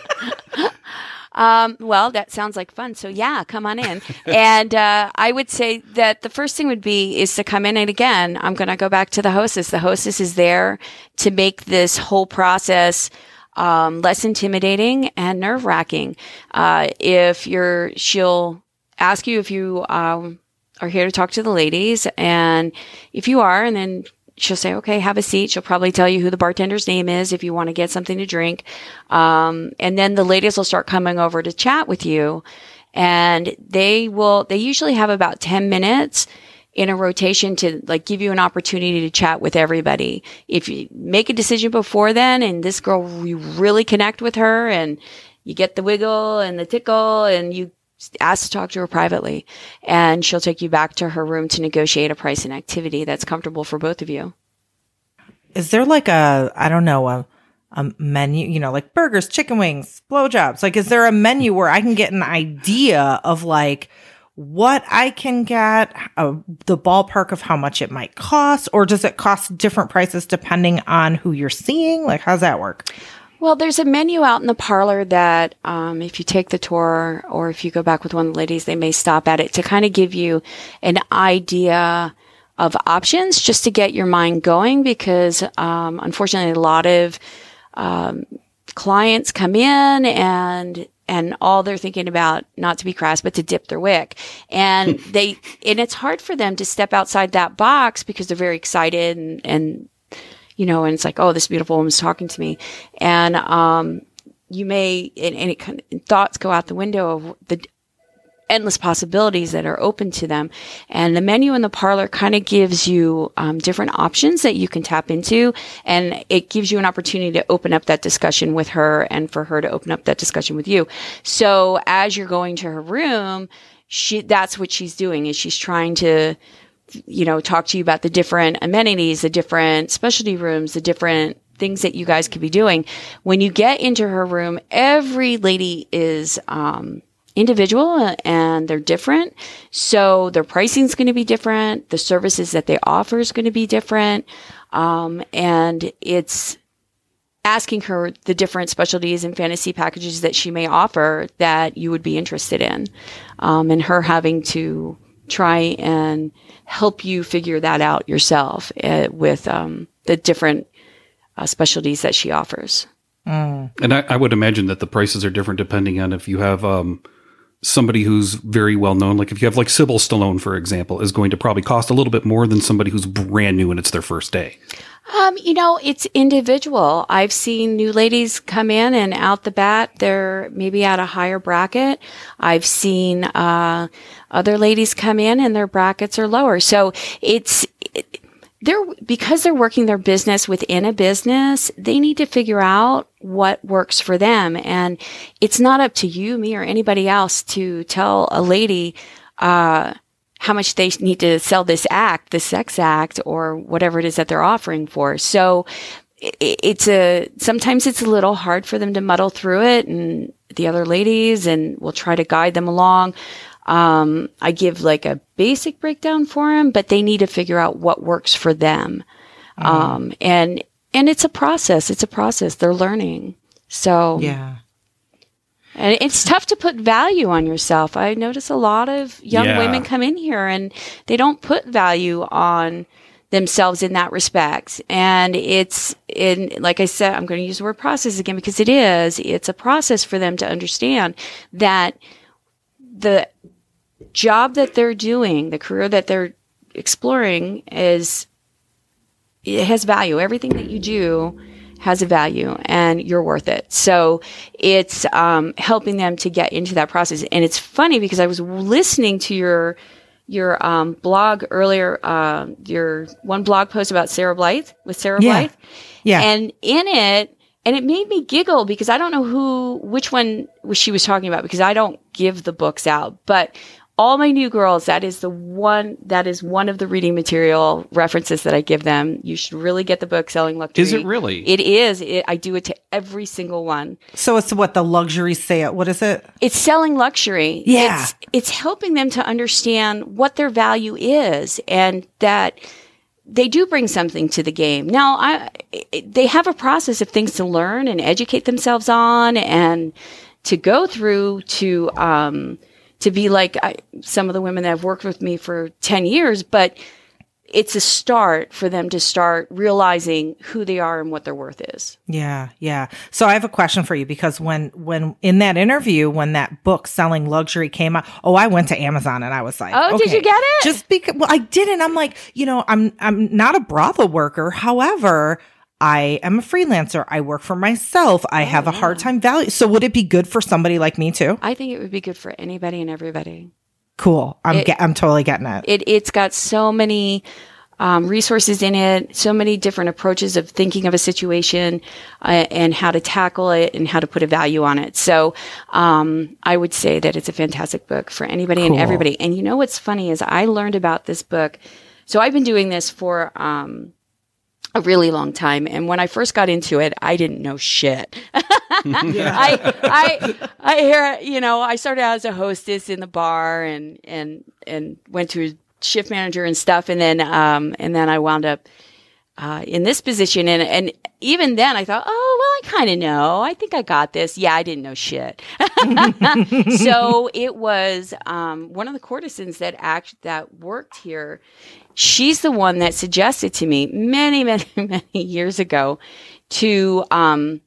Um, well, that sounds like fun. So yeah, come on in. and uh, I would say that the first thing would be is to come in. And again, I'm going to go back to the hostess. The hostess is there to make this whole process um, less intimidating and nerve wracking. Uh, if you're, she'll ask you if you um, are here to talk to the ladies, and if you are, and then she'll say, okay, have a seat. She'll probably tell you who the bartender's name is if you want to get something to drink. Um, and then the ladies will start coming over to chat with you and they will, they usually have about 10 minutes in a rotation to like give you an opportunity to chat with everybody. If you make a decision before then and this girl, you really connect with her and you get the wiggle and the tickle and you ask to talk to her privately and she'll take you back to her room to negotiate a price and activity that's comfortable for both of you. Is there like a, I don't know, a, a menu, you know, like burgers, chicken wings, blowjobs? Like, is there a menu where I can get an idea of like what I can get, uh, the ballpark of how much it might cost, or does it cost different prices depending on who you're seeing? Like, how's that work? Well, there's a menu out in the parlor that um, if you take the tour or if you go back with one of the ladies, they may stop at it to kind of give you an idea of options just to get your mind going because um, unfortunately, a lot of um, clients come in and and all they're thinking about not to be crass but to dip their wick and they and it's hard for them to step outside that box because they're very excited and, and you know, and it's like, oh, this beautiful woman's talking to me. And, um, you may, and, and it kind of, thoughts go out the window of the endless possibilities that are open to them. And the menu in the parlor kind of gives you um, different options that you can tap into. And it gives you an opportunity to open up that discussion with her and for her to open up that discussion with you. So as you're going to her room, she, that's what she's doing is she's trying to, you know, talk to you about the different amenities, the different specialty rooms, the different things that you guys could be doing. When you get into her room, every lady is, um, individual and they're different. So their pricing is going to be different. The services that they offer is going to be different. Um, and it's asking her the different specialties and fantasy packages that she may offer that you would be interested in. Um, and her having to try and help you figure that out yourself uh, with um, the different uh, specialties that she offers. Mm. And I, I, would imagine that the prices are different depending on if you have um, somebody who's very well known. Like if you have like Sybil Stallone, for example, is going to probably cost a little bit more than somebody who's brand new and it's their first day. Um, you know, it's individual. I've seen new ladies come in and out the bat, they're maybe at a higher bracket. I've seen, uh, other ladies come in and their brackets are lower. So it's, it, they're, because they're working their business within a business, they need to figure out what works for them. And it's not up to you, me, or anybody else to tell a lady, uh, how much they need to sell this act, the sex act, or whatever it is that they're offering for. So it's a, sometimes it's a little hard for them to muddle through it and the other ladies and we'll try to guide them along. Um, I give like a basic breakdown for them, but they need to figure out what works for them. Mm. Um, and, and it's a process. It's a process. They're learning. So, yeah. And it's tough to put value on yourself. I notice a lot of young yeah. women come in here and they don't put value on themselves in that respect. And it's in, like I said, I'm going to use the word process again because it is, it's a process for them to understand that the job that they're doing, the career that they're exploring is, it has value. Everything that you do has a value and you're worth it. So it's um, helping them to get into that process. And it's funny because I was listening to your your um, blog earlier, uh, your one blog post about Sarah Blythe with Sarah yeah. Blythe. Yeah. And in it, and it made me giggle because I don't know who, which one she was talking about because I don't give the books out. But all my new girls, that is the one, that is one of the reading material references that I give them. You should really get the book Selling Luxury. Is it really? It is. It, I do it to every single one. So it's what the luxury sale. What is it? It's selling luxury. Yeah. It's, it's helping them to understand what their value is and that they do bring something to the game. Now, I, they have a process of things to learn and educate themselves on and to go through to um, to be like I, some of the women that have worked with me for 10 years, but it's a start for them to start realizing who they are and what their worth is. Yeah, yeah. So I have a question for you because when when in that interview when that book selling luxury came out, oh, I went to Amazon and I was like, "Oh, okay. did you get it?" Just because well, I didn't. I'm like, you know, I'm I'm not a brothel worker. However, I am a freelancer. I work for myself. I oh, have a hard time value. So would it be good for somebody like me too? I think it would be good for anybody and everybody. Cool. I'm it, I'm totally getting it. It it's got so many um, resources in it, so many different approaches of thinking of a situation uh, and how to tackle it and how to put a value on it. So um, I would say that it's a fantastic book for anybody cool. and everybody. And you know what's funny is I learned about this book. So I've been doing this for um, a really long time. And when I first got into it, I didn't know shit. I, I, I hear, you know, I started out as a hostess in the bar and, and, and went to shift manager and stuff. And then, um, and then I wound up, uh, in this position. And, and even then I thought, oh, well, I kind of know. I think I got this. Yeah, I didn't know shit. so it was, um, one of the courtesans that act, that worked here she's the one that suggested to me many, many, many years ago to um,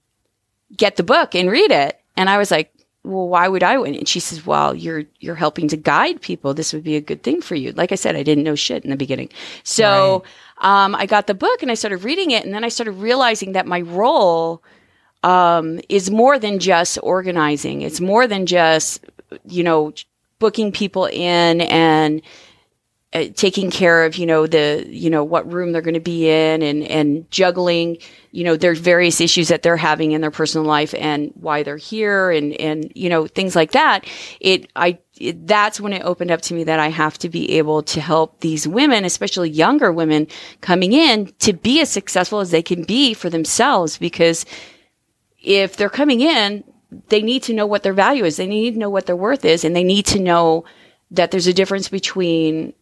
get the book and read it. And I was like, well, why would I win? And she says, well, you're, you're helping to guide people. This would be a good thing for you. Like I said, I didn't know shit in the beginning. So, right. um, I got the book and I started reading it. And then I started realizing that my role, um, is more than just organizing. It's more than just, you know, booking people in and, uh, taking care of you know the you know what room they're going to be in and and juggling you know there's various issues that they're having in their personal life and why they're here and and you know things like that it i it, that's when it opened up to me that I have to be able to help these women, especially younger women coming in to be as successful as they can be for themselves. Because if they're coming in, they need to know what their value is. They need to know what their worth is and they need to know that there's a difference between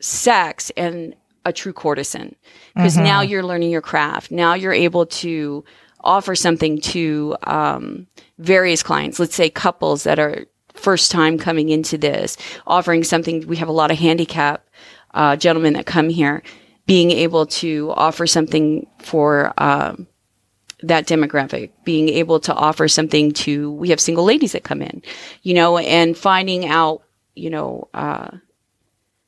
sex and a true courtesan because mm-hmm. now you're learning your craft. Now you're able to offer something to um, various clients. Let's say couples that are first time coming into this, offering something. We have a lot of handicap uh, gentlemen that come here, being able to offer something for. Um, that demographic, being able to offer something to, we have single ladies that come in, you know, and finding out, you know, uh,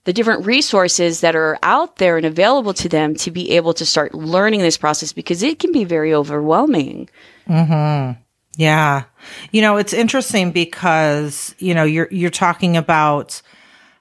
the different resources that are out there and available to them to be able to start learning this process because it can be very overwhelming. Hmm. Yeah. You know, it's interesting because you know you're you're talking about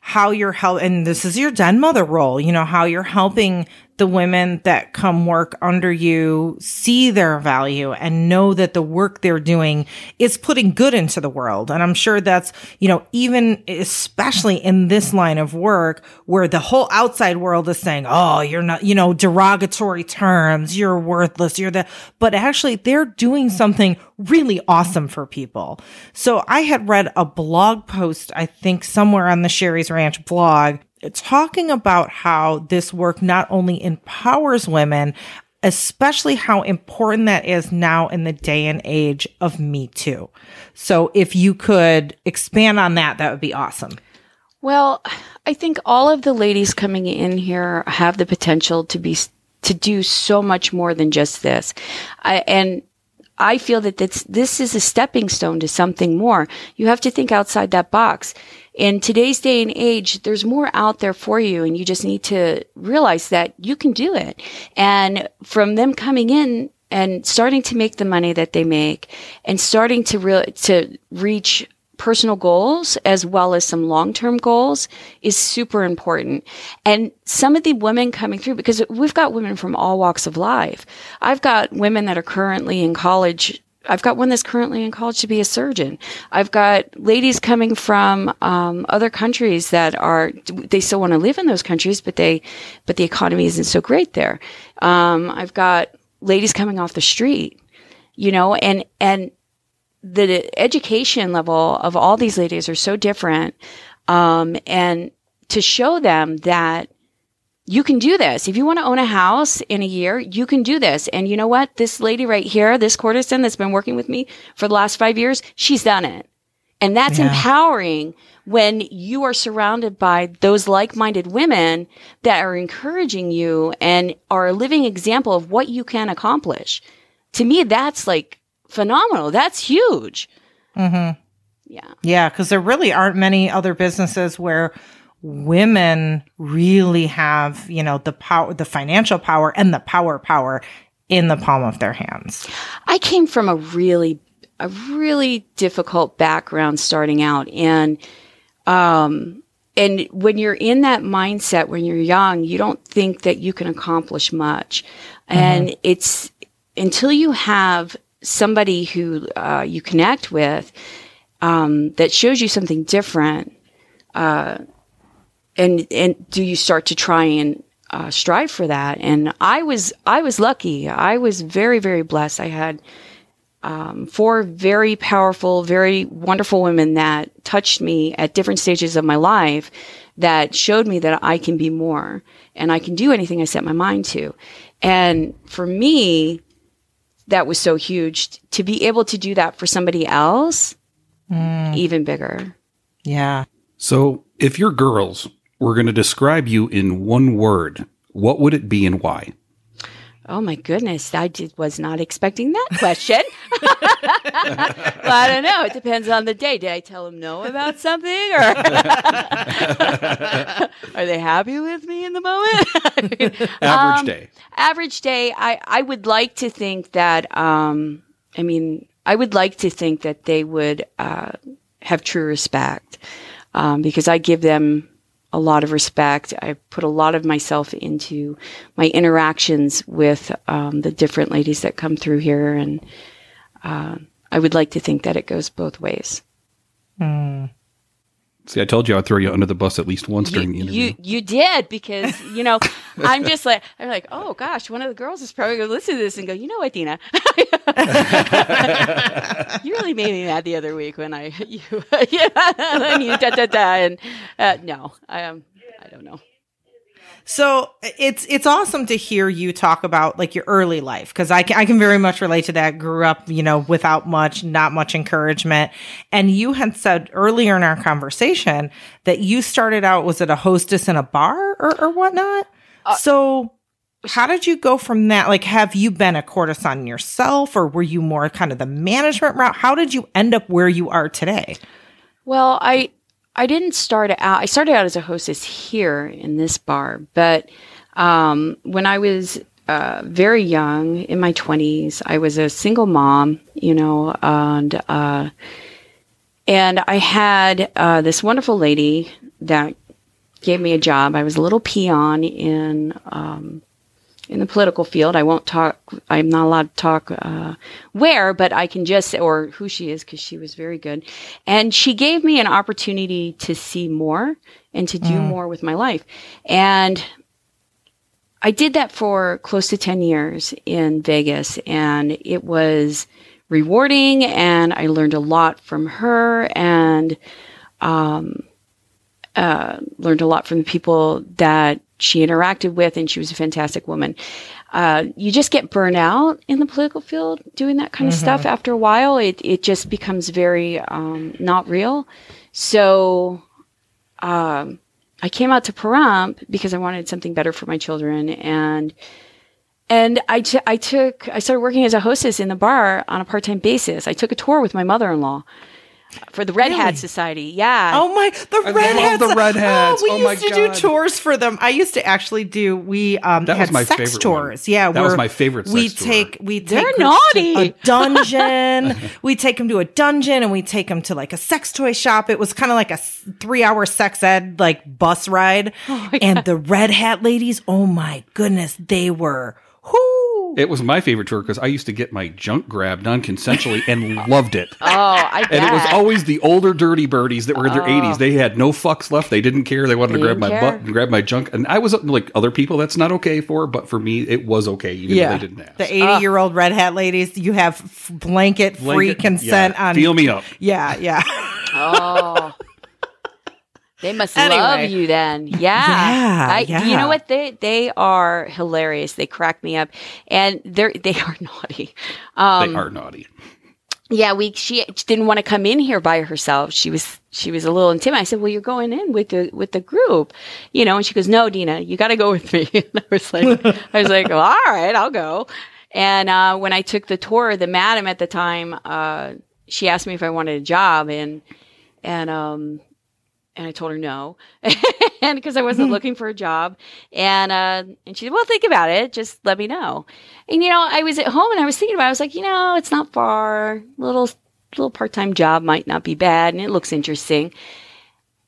how you're help and this is your den mother role. You know how you're helping the women that come work under you see their value and know that the work they're doing is putting good into the world. And I'm sure that's, you know, even especially in this line of work where the whole outside world is saying, Oh, you're not, you know, derogatory terms. You're worthless. You're the, but actually they're doing something really awesome for people. So I had read a blog post, I think somewhere on the Sheri's Ranch blog talking about how this work not only empowers women, especially how important that is now in the day and age of Me Too. So if you could expand on that, that would be awesome. Well, I think all of the ladies coming in here have the potential to be to do so much more than just this. I, and I feel that this, this is a stepping stone to something more. You have to think outside that box in today's day and age, there's more out there for you and you just need to realize that you can do it. And from them coming in and starting to make the money that they make and starting to re- to reach personal goals as well as some long-term goals is super important. And some of the women coming through, because we've got women from all walks of life. I've got women that are currently in college I've got one that's currently in college to be a surgeon. I've got ladies coming from um, other countries that are they still want to live in those countries, but they but the economy isn't so great there. Um, I've got ladies coming off the street, you know, and and the education level of all these ladies are so different, um, and to show them that you can do this. If you want to own a house in a year, you can do this. And you know what? This lady right here, this courtesan that's been working with me for the last five years, she's done it. And that's Yeah. empowering when you are surrounded by those like-minded women that are encouraging you and are a living example of what you can accomplish. To me, that's like phenomenal. That's huge. Mm-hmm. Yeah. Yeah, because there really aren't many other businesses where women really have, you know, the power, the financial power and the power power in the palm of their hands. I came from a really, a really difficult background starting out. And, um, and when you're in that mindset when you're young, you don't think that you can accomplish much. And it's until you have somebody who uh, you connect with um, that shows you something different, uh, and and do you start to try and uh, strive for that? And I was I was lucky. I was very very blessed. I had um, four very powerful, very wonderful women that touched me at different stages of my life that showed me that I can be more and I can do anything I set my mind to. And for me, that was so huge to be able to do that for somebody else, even bigger. Yeah. So, if your girls were going to describe you in one word, what would it be and why? Oh my goodness, I did, was not expecting that question. well, I don't know. It depends on the day. Did I tell them no about something, or are they happy with me in the moment? Average Um, day. average day i i would like to think that um i mean i would like to think that they would uh have true respect um because i give them a lot of respect. I put a lot of myself into my interactions with um, the different ladies that come through here and uh, i would like to think that it goes both ways See, I told you I'd throw you under the bus at least once during the interview. you you did because you know I'm just like I'm like oh gosh one of the girls is probably gonna listen to this and go you know what Dena you really made me mad the other week when I you yeah and you da da da and uh, no I um I don't know So it's it's awesome to hear you talk about like your early life because I can, I can very much relate to that. Grew up, you know, without much, not much encouragement. And you had said earlier in our conversation that you started out was it a hostess in a bar or, or whatnot. Uh, so how did you go from that? Like, have you been a courtesan yourself, or were you more kind of the management route? How did you end up where you are today? Well, I I didn't start out. I started out as a hostess here in this bar, but um, when I was uh, very young, in my twenties, I was a single mom, you know, and uh, and I had uh, this wonderful lady that gave me a job. I was a little peon in um, in the political field. I won't talk. I'm not allowed to talk uh, where, but I can just or who she is because she was very good, and she gave me an opportunity to see more and to do more with my life, and I did that for close to ten years in Vegas, and it was rewarding, and I learned a lot from her, and um, uh, learned a lot from the people that she interacted with, and she was a fantastic woman. Uh, you just get burned out in the political field doing that kind of stuff. After a while, it it just becomes very um, not real. So, um, I came out to Pahrump because I wanted something better for my children, and and I, t- I took I started working as a hostess in the bar on a part time basis. I took a tour with my mother in law for the Red Hat Society. Yeah. Oh my, the I red love hats. the red hats. Oh, we Oh used my to God. do tours for them. I used to actually do. We um That had was my sex favorite one. tours. Yeah, That was my favorite We sex tour. take we They're take to naughty. a dungeon. we take them to a dungeon and we take them to like a sex toy shop. It was kind of like a three hour sex ed like bus ride. Oh and the red hat ladies, oh my goodness, they were whoo. It oh. was my favorite tour because I used to get my junk grabbed non consensually and loved it. Oh, I bet. And it was always the older dirty birdies that were in their 80s. They had no fucks left. They didn't care. They wanted to grab my care. butt and grab my junk. And I was like, other people, that's not okay for. But for me, it was okay, even though Yeah, they didn't ask. the eighty-year-old ah. red hat ladies. You have f- blanket free consent yeah, on. Feel me up. Yeah, yeah. oh. They must Anyway. love you then. Yeah. Yeah, I, yeah. You know what? They they are hilarious. They crack me up, and they're they are naughty. Um, they are naughty. yeah, we she didn't want to come in here by herself. She was she was a little intimidated. I said, "Well, you're going in with the with the group, you know." And she goes, "No, Dena, you got to go with me." And I was like, "I was like, well, all right, I'll go." And uh, when I took the tour, the madam at the time, uh, she asked me if I wanted a job, and and um and I told her no, and because I wasn't looking for a job, and uh, and she said, "Well, think about it. Just let me know." And you know, I was at home and I was thinking about. it. I was like, you know, it's not far. Little little part time job might not be bad, and it looks interesting.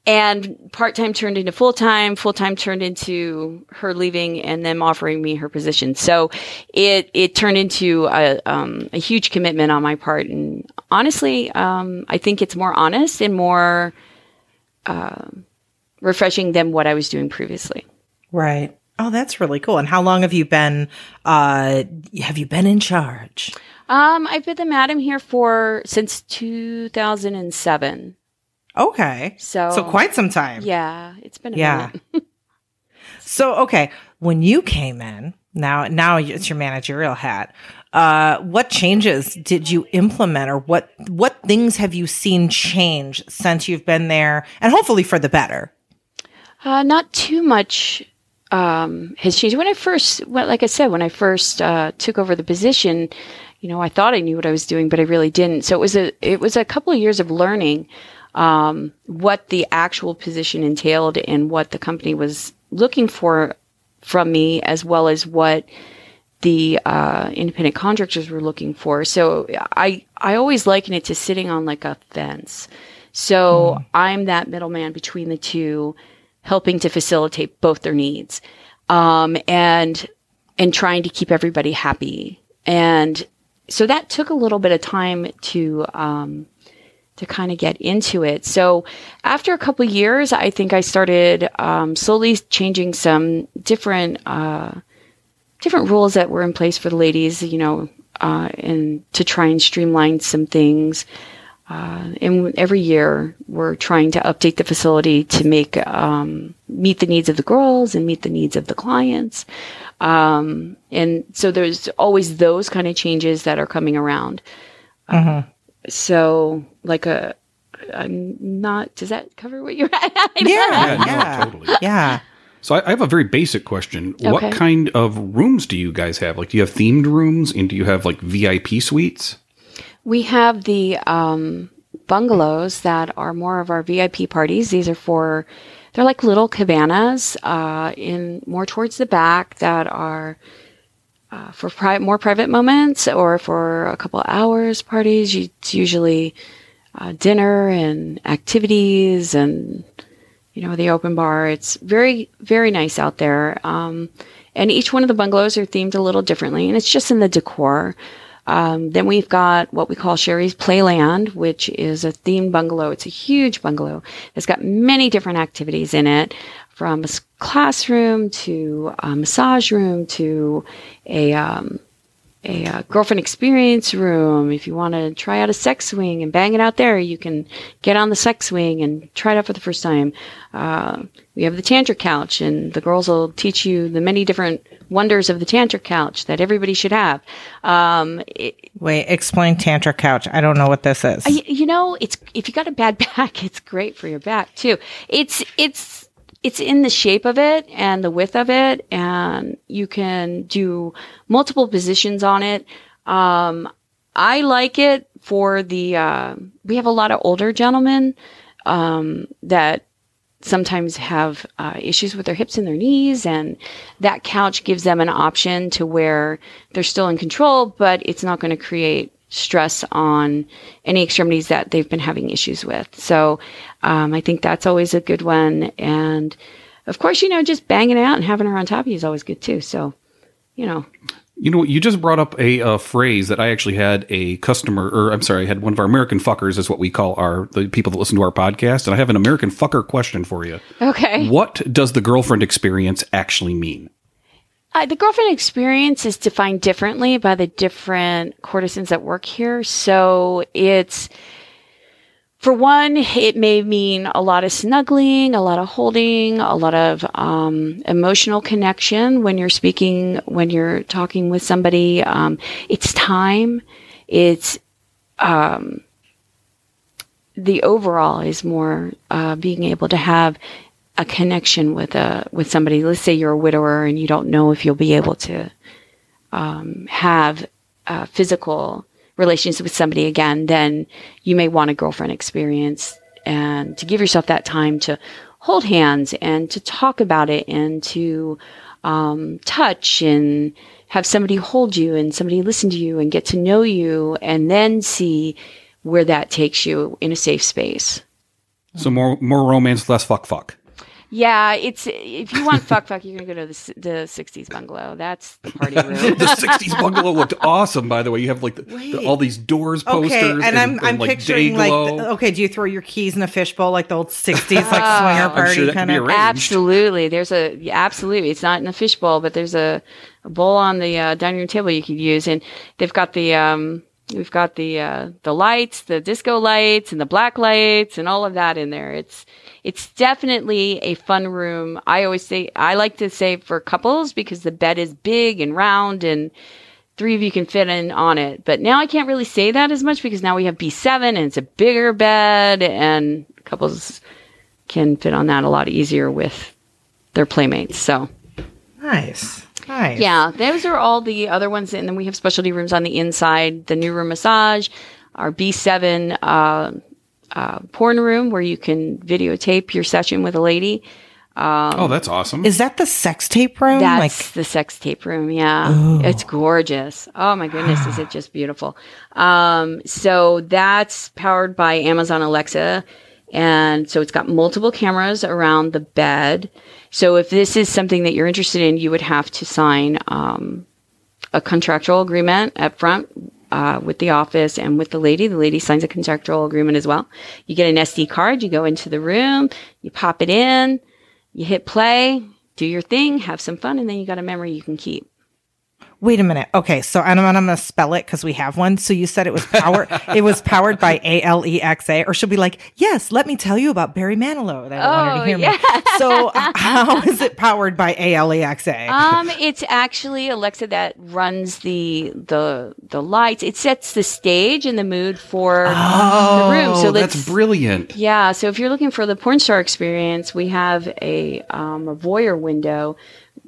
And part time turned into full time. Full time turned into her leaving and them offering me her position. So it it turned into a um, a huge commitment on my part. And honestly, um, I think it's more honest and more uh, refreshing than what I was doing previously. Right. Oh, that's really cool. And how long have you been uh have you been in charge? Um, I've been the madam here for since 2007. Okay. So, So quite some time. yeah, it's been a Yeah. So okay, when you came in, now now it's your managerial hat. Uh what changes did you implement or what what things have you seen change since you've been there and hopefully for the better? Uh, not too much um, has changed. When I first, well, like I said, when I first uh, took over the position, you know, I thought I knew what I was doing, but I really didn't. So it was a it was a couple of years of learning um, what the actual position entailed and what the company was looking for from me, as well as what the uh, independent contractors were looking for. So I I always liken it to sitting on like a fence. So I'm that middleman between the two, helping to facilitate both their needs, um, and and trying to keep everybody happy. And so that took a little bit of time to um, to kind of get into it. So after a couple of years, I think I started um, slowly changing some different uh, different rules that were in place for the ladies, you know, uh, and to try and streamline some things. Uh, and every year, we're trying to update the facility to make um, meet the needs of the girls and meet the needs of the clients. Um, and so there's always those kind of changes that are coming around. So, like a, I'm not. Does that cover what you're at? Yeah, no, yeah. totally. Yeah. So I, I have a very basic question. Okay. What kind of rooms do you guys have? Like, do you have themed rooms and do you have like VIP suites? We have the um, bungalows that are more of our VIP parties. These are for, they're like little cabanas uh, in more towards the back that are uh, for pri- more private moments or for a couple hours parties. You- It's usually uh, dinner and activities and you know the open bar. It's very very nice out there. Um, and each one of the bungalows are themed a little differently, and it's just in the decor. Um, then we've got what we call Sheri's Playland, which is a themed bungalow. It's a huge bungalow. It's got many different activities in it, from a classroom to a massage room to a um, a uh, girlfriend experience room. If you want to try out a sex swing and bang it out there, you can get on the sex swing and try it out for the first time. Uh, we have the tantric couch, and the girls will teach you the many different wonders of the tantric couch that everybody should have. Um, it, Wait, explain Tantra Couch. I don't know what this is. y- you know, it's if you got a bad back, it's great for your back too. It's it's it's in the shape of it and the width of it, and you can do multiple positions on it. Um, I like it for the. Uh, we have a lot of older gentlemen um, that sometimes have uh, issues with their hips and their knees, and that couch gives them an option to where they're still in control, but it's not going to create stress on any extremities that they've been having issues with. So um, I think that's always a good one. And of course, you know, just banging it out and having her on top of you is always good too. So, you know, You know, you just brought up a, uh phrase that I actually had a customer, or I'm sorry, I had one of our American fuckers, is what we call our the people that listen to our podcast, and I have an American fucker question for you. okay. What does the girlfriend experience actually mean? Uh, the girlfriend experience is defined differently by the different courtesans that work here. So it's for one, it may mean a lot of snuggling, a lot of holding, a lot of um, emotional connection when you're speaking, when you're talking with somebody. Um, it's time. It's um, the overall is more uh, being able to have a connection with a with somebody. Let's say you're a widower and you don't know if you'll be able to um, have a physical relations with somebody again, then you may want a girlfriend experience and to give yourself that time to hold hands and to talk about it and to um, touch and have somebody hold you and somebody listen to you and get to know you and then see where that takes you in a safe space. So more more romance, less fuck fuck. Yeah, it's if you want fuck fuck, you're gonna go to the the '60s bungalow. That's the party room. the '60s bungalow looked awesome, by the way. You have like the, the, all these doors posters, Okay, and, and, I'm and, I'm like picturing like Dayglow. the- okay, do you throw your keys in a fishbowl like the old '60s like swinger party sure kind of? arranged. Absolutely. There's a yeah, absolutely. It's not in a fishbowl, but there's a, a bowl on the uh, dining room table you could use, and they've got the um, we've got the uh, the lights, the disco lights, and the black lights, and all of that in there. It's it's definitely a fun room. I always say I like to say for couples because the bed is big and round and three of you can fit in on it. But now I can't really say that as much because now we have B7 and it's a bigger bed and couples can fit on that a lot easier with their playmates. So, Nice, nice. yeah, those are all the other ones. And then we have specialty rooms on the inside, the new room massage, our B7 uh, uh, porn room where you can videotape your session with a lady. oh, that's awesome. Is that the sex tape room? That's like, the sex tape room. Yeah. It's gorgeous. Oh my goodness. is it just beautiful? Um, so that's powered by Amazon Alexa. And so it's got multiple cameras around the bed. So if this is something that you're interested in, you would have to sign, um, a contractual agreement up front uh, with the office and with the lady. The lady signs a contractual agreement as well. You get an SD card, you go into the room, you pop it in, you hit play, do your thing, have some fun, and then you got a memory you can keep. Wait a minute. Okay, so I'm, I'm gonna spell it because we have one. So you said it was powered. it was powered by A L E X A, or she'll be like, "Yes, let me tell you about Barry Manilow." They don't want to Oh, hear yeah. me. So uh, how is it powered by A L E X A? Um, it's actually Alexa that runs the the the lights. It sets the stage and the mood for the room. So oh, that's brilliant. Yeah, so if you're looking for the porn star experience, we have a um, a voyeur window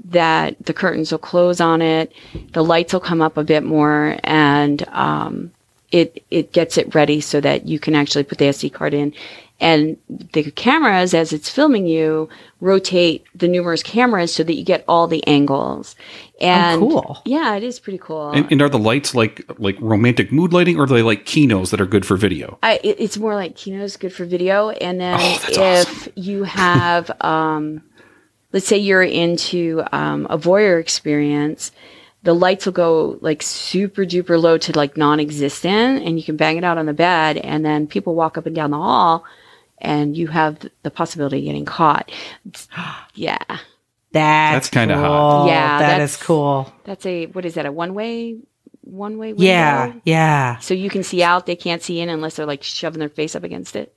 that the curtains will close on it, the lights will come up a bit more, and um, it it gets it ready so that you can actually put the SD card in. And the cameras, as it's filming you, rotate the numerous cameras so that you get all the angles. And cool. Yeah, it is pretty cool. And, and are the lights like like romantic mood lighting, or are they like kinos that are good for video? I, it, it's more like Kino's good for video. And then Oh, that's if you have, um, let's say you're into um, a voyeur experience, the lights will go like super duper low to like non existent, and you can bang it out on the bed, and then people walk up and down the hall, and you have the possibility of getting caught. It's- yeah. That's, That's kinda cool. hot. Yeah, that that's- is cool. That's a, what is that, a one way? One way window? Yeah, yeah. So you can see out, they can't see in unless they're like shoving their face up against it.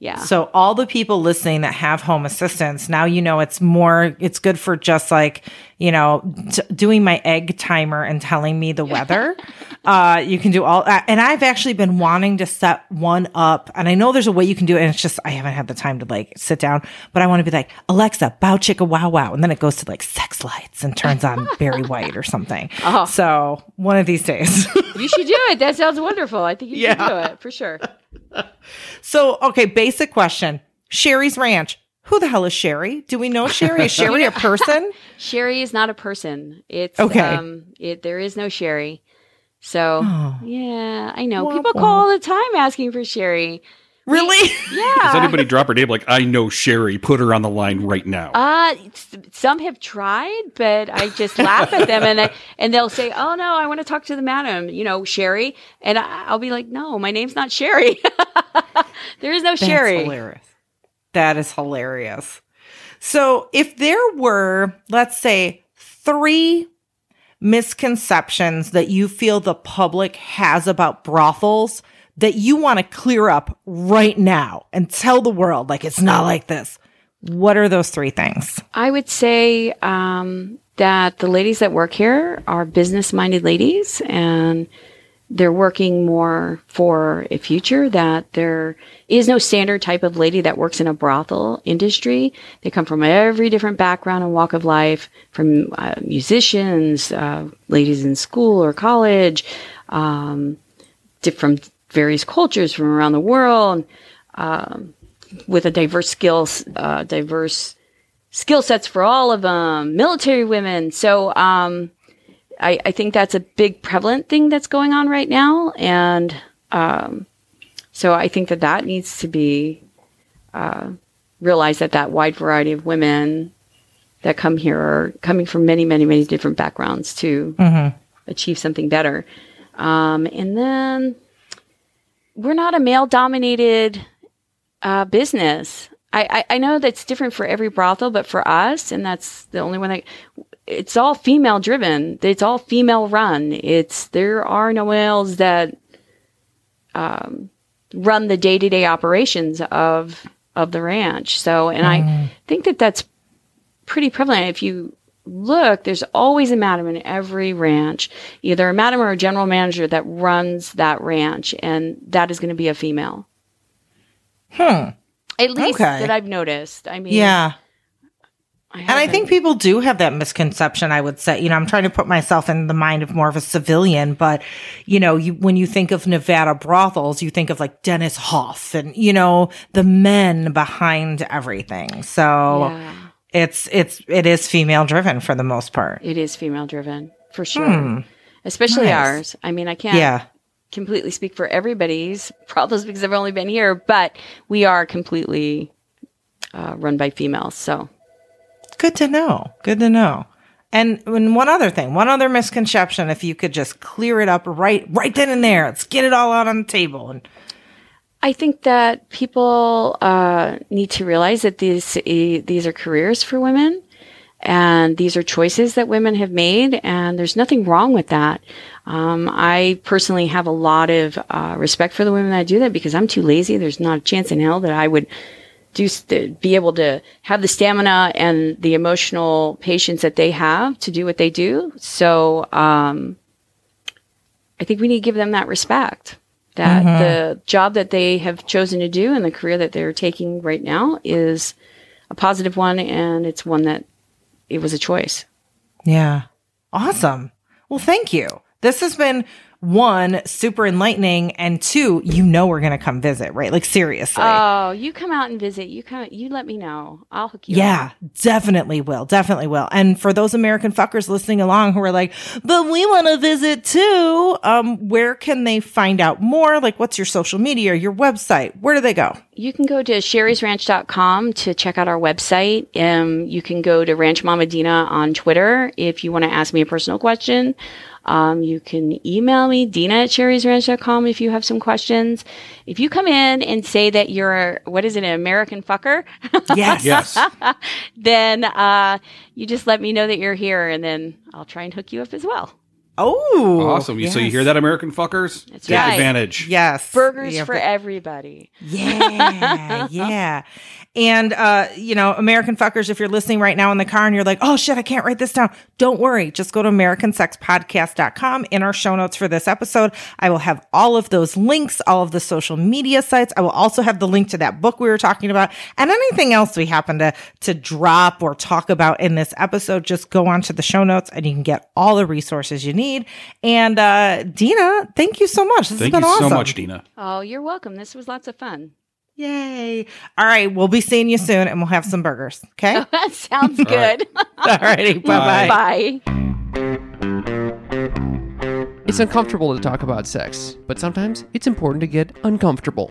Yeah. So all the people listening that have home assistants, now you know it's more it's good for just like, you know, t- doing my egg timer and telling me the weather. uh you can do all uh, and I've actually been wanting to set one up and I know there's a way you can do it and it's just I haven't had the time to like sit down, but I want to be like, "Alexa, bow chicka wow wow." And then it goes to like sex lights and turns on Barry White or something. So, one of these days. You should do it. That sounds wonderful. I think you should do it for sure. So, okay, basic question. Sheri's Ranch. Who the hell is Sheri? Do we know Sheri? Is Sheri a person? Sheri is not a person. It's Okay. Um, it there is no Sheri. So Oh. yeah, I know Wah, people wah. call all the time asking for Sheri. Really? Yeah. Does anybody drop her name like I know Sheri? Put her on the line right now. Uh, some have tried, but I just laugh at them and I, and they'll say, "Oh no, I want to talk to the madam, you know, Sheri." And I, I'll be like, "No, my name's not Sheri. there is no That's Sheri." hilarious. That is hilarious. So, if there were, let's say, three misconceptions that you feel the public has about brothels that you want to clear up right now and tell the world like it's not like this, what are those three things? I would say um, that the ladies that work here are business minded ladies and they're working more for a future that there is no standard type of lady that works in a brothel industry. They come from every different background and walk of life, from uh, musicians, uh, ladies in school or college, um, from various cultures from around the world, um, with a diverse skills, uh, diverse skill sets for all of them, military women. So, um, I, I think that's a big prevalent thing that's going on right now. And, um, so I think that that needs to be, uh, realized that that wide variety of women that come here are coming from many, many, many different backgrounds to achieve something better. Um, and then we're not a male dominated uh, business. I, I, I know that's different for every brothel, but for us, and that's the only one that it's all female driven. It's all female run. It's there are no males that um, run the day to day operations of of the ranch. So, and I think that that's pretty prevalent. If you look, there's always a madam in every ranch, either a madam or a general manager that runs that ranch, and that is going to be a female. Hmm. At least Okay. that I've noticed. I mean, Yeah. I And I think people do have that misconception, I would say. You know, I'm trying to put myself in the mind of more of a civilian, but you know, you when you think of Nevada brothels, you think of like Dennis Hof and, you know, the men behind everything. So Yeah. It's it's it is female driven for the most part. It is female driven for sure. Especially Nice. ours. I mean, I can't Yeah. completely speak for everybody's problems because I've only been here, but we are completely uh, run by females. So Good to know. Good to know. And, and one other thing, one other misconception, if you could just clear it up right right then and there. Let's get it all out on the table. And I think that people uh, need to realize that these these are careers for women, and these are choices that women have made, and there's nothing wrong with that. Um, I personally have a lot of uh, respect for the women that do that because I'm too lazy. There's not a chance in hell that I would do st- be able to have the stamina and the emotional patience that they have to do what they do. So um, I think we need to give them that respect. That mm-hmm. the job that they have chosen to do and the career that they're taking right now is a positive one, and it's one that it was a choice. Yeah. Awesome. Well, thank you. This has been one, super enlightening, and two, you know we're gonna come visit, right? Like seriously. Oh, you come out and visit. You come. You let me know. I'll hook you. up. yeah, definitely will. Definitely will. And for those American fuckers listening along who are like, but we want to visit too, um, where can they find out more? Like, what's your social media, your website? Where do they go? You can go to sherisranch.com to check out our website. Um, you can go to Ranch Mama Dena on Twitter if you want to ask me a personal question. Um, you can email me, Dena at sherisranch.com if you have some questions. If you come in and say that you're, what is it, an American fucker, Yes. Yes. then uh, you just let me know that you're here and then I'll try and hook you up as well. Oh, awesome. You So you hear that, American fuckers? That's Take right. advantage. Yes. Burgers Yeah, for everybody. Yeah, yeah. And uh, you know, American fuckers, if you're listening right now in the car and you're like, oh shit, I can't write this down. Don't worry. Just go to AmericanSexPodcast.com. In our show notes for this episode, I will have all of those links, all of the social media sites. I will also have the link to that book we were talking about and anything else we happen to to drop or talk about in this episode. Just go onto the show notes and you can get all the resources you need. And uh Dena, thank you so much. This Thank has you awesome. so much, Dena. Oh, you're welcome. This was lots of fun. Yay. All right. We'll be seeing you soon and we'll have some burgers. Okay. That sounds good. All righty. Bye bye. Bye. It's uncomfortable to talk about sex, but sometimes it's important to get uncomfortable.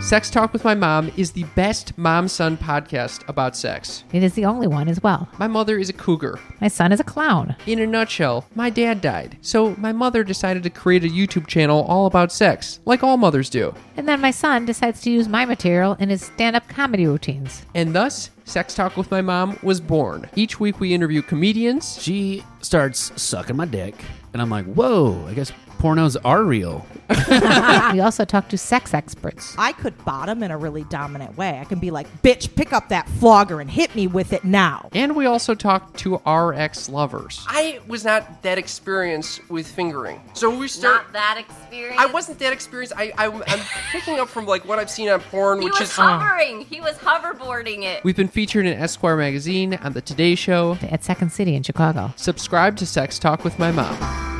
Sex Talk with My Mom is the best mom son podcast about sex. It is the only one as well. My mother is a cougar. My son is a clown. In a nutshell, my dad died, so my mother decided to create a YouTube channel all about sex, like all mothers do. And then my son decides to use my material in his stand up comedy routines. And thus, Sex Talk with My Mom was born. Each week we interview comedians, She starts sucking my dick, and I'm like, whoa, I guess pornos are real. we also talk to sex experts. I could bottom in a really dominant way. I can be like, bitch, pick up that flogger and hit me with it now. And we also talk to our ex lovers. I was not that experienced with fingering. So we start. Not that experienced. I wasn't that experienced. I, I, I'm picking up from like what I've seen on porn, He which was is hovering. He was hoverboarding it. We've been featured in Esquire magazine, on the Today Show. At Second City in Chicago. Subscribe to Sex Talk with My Mom.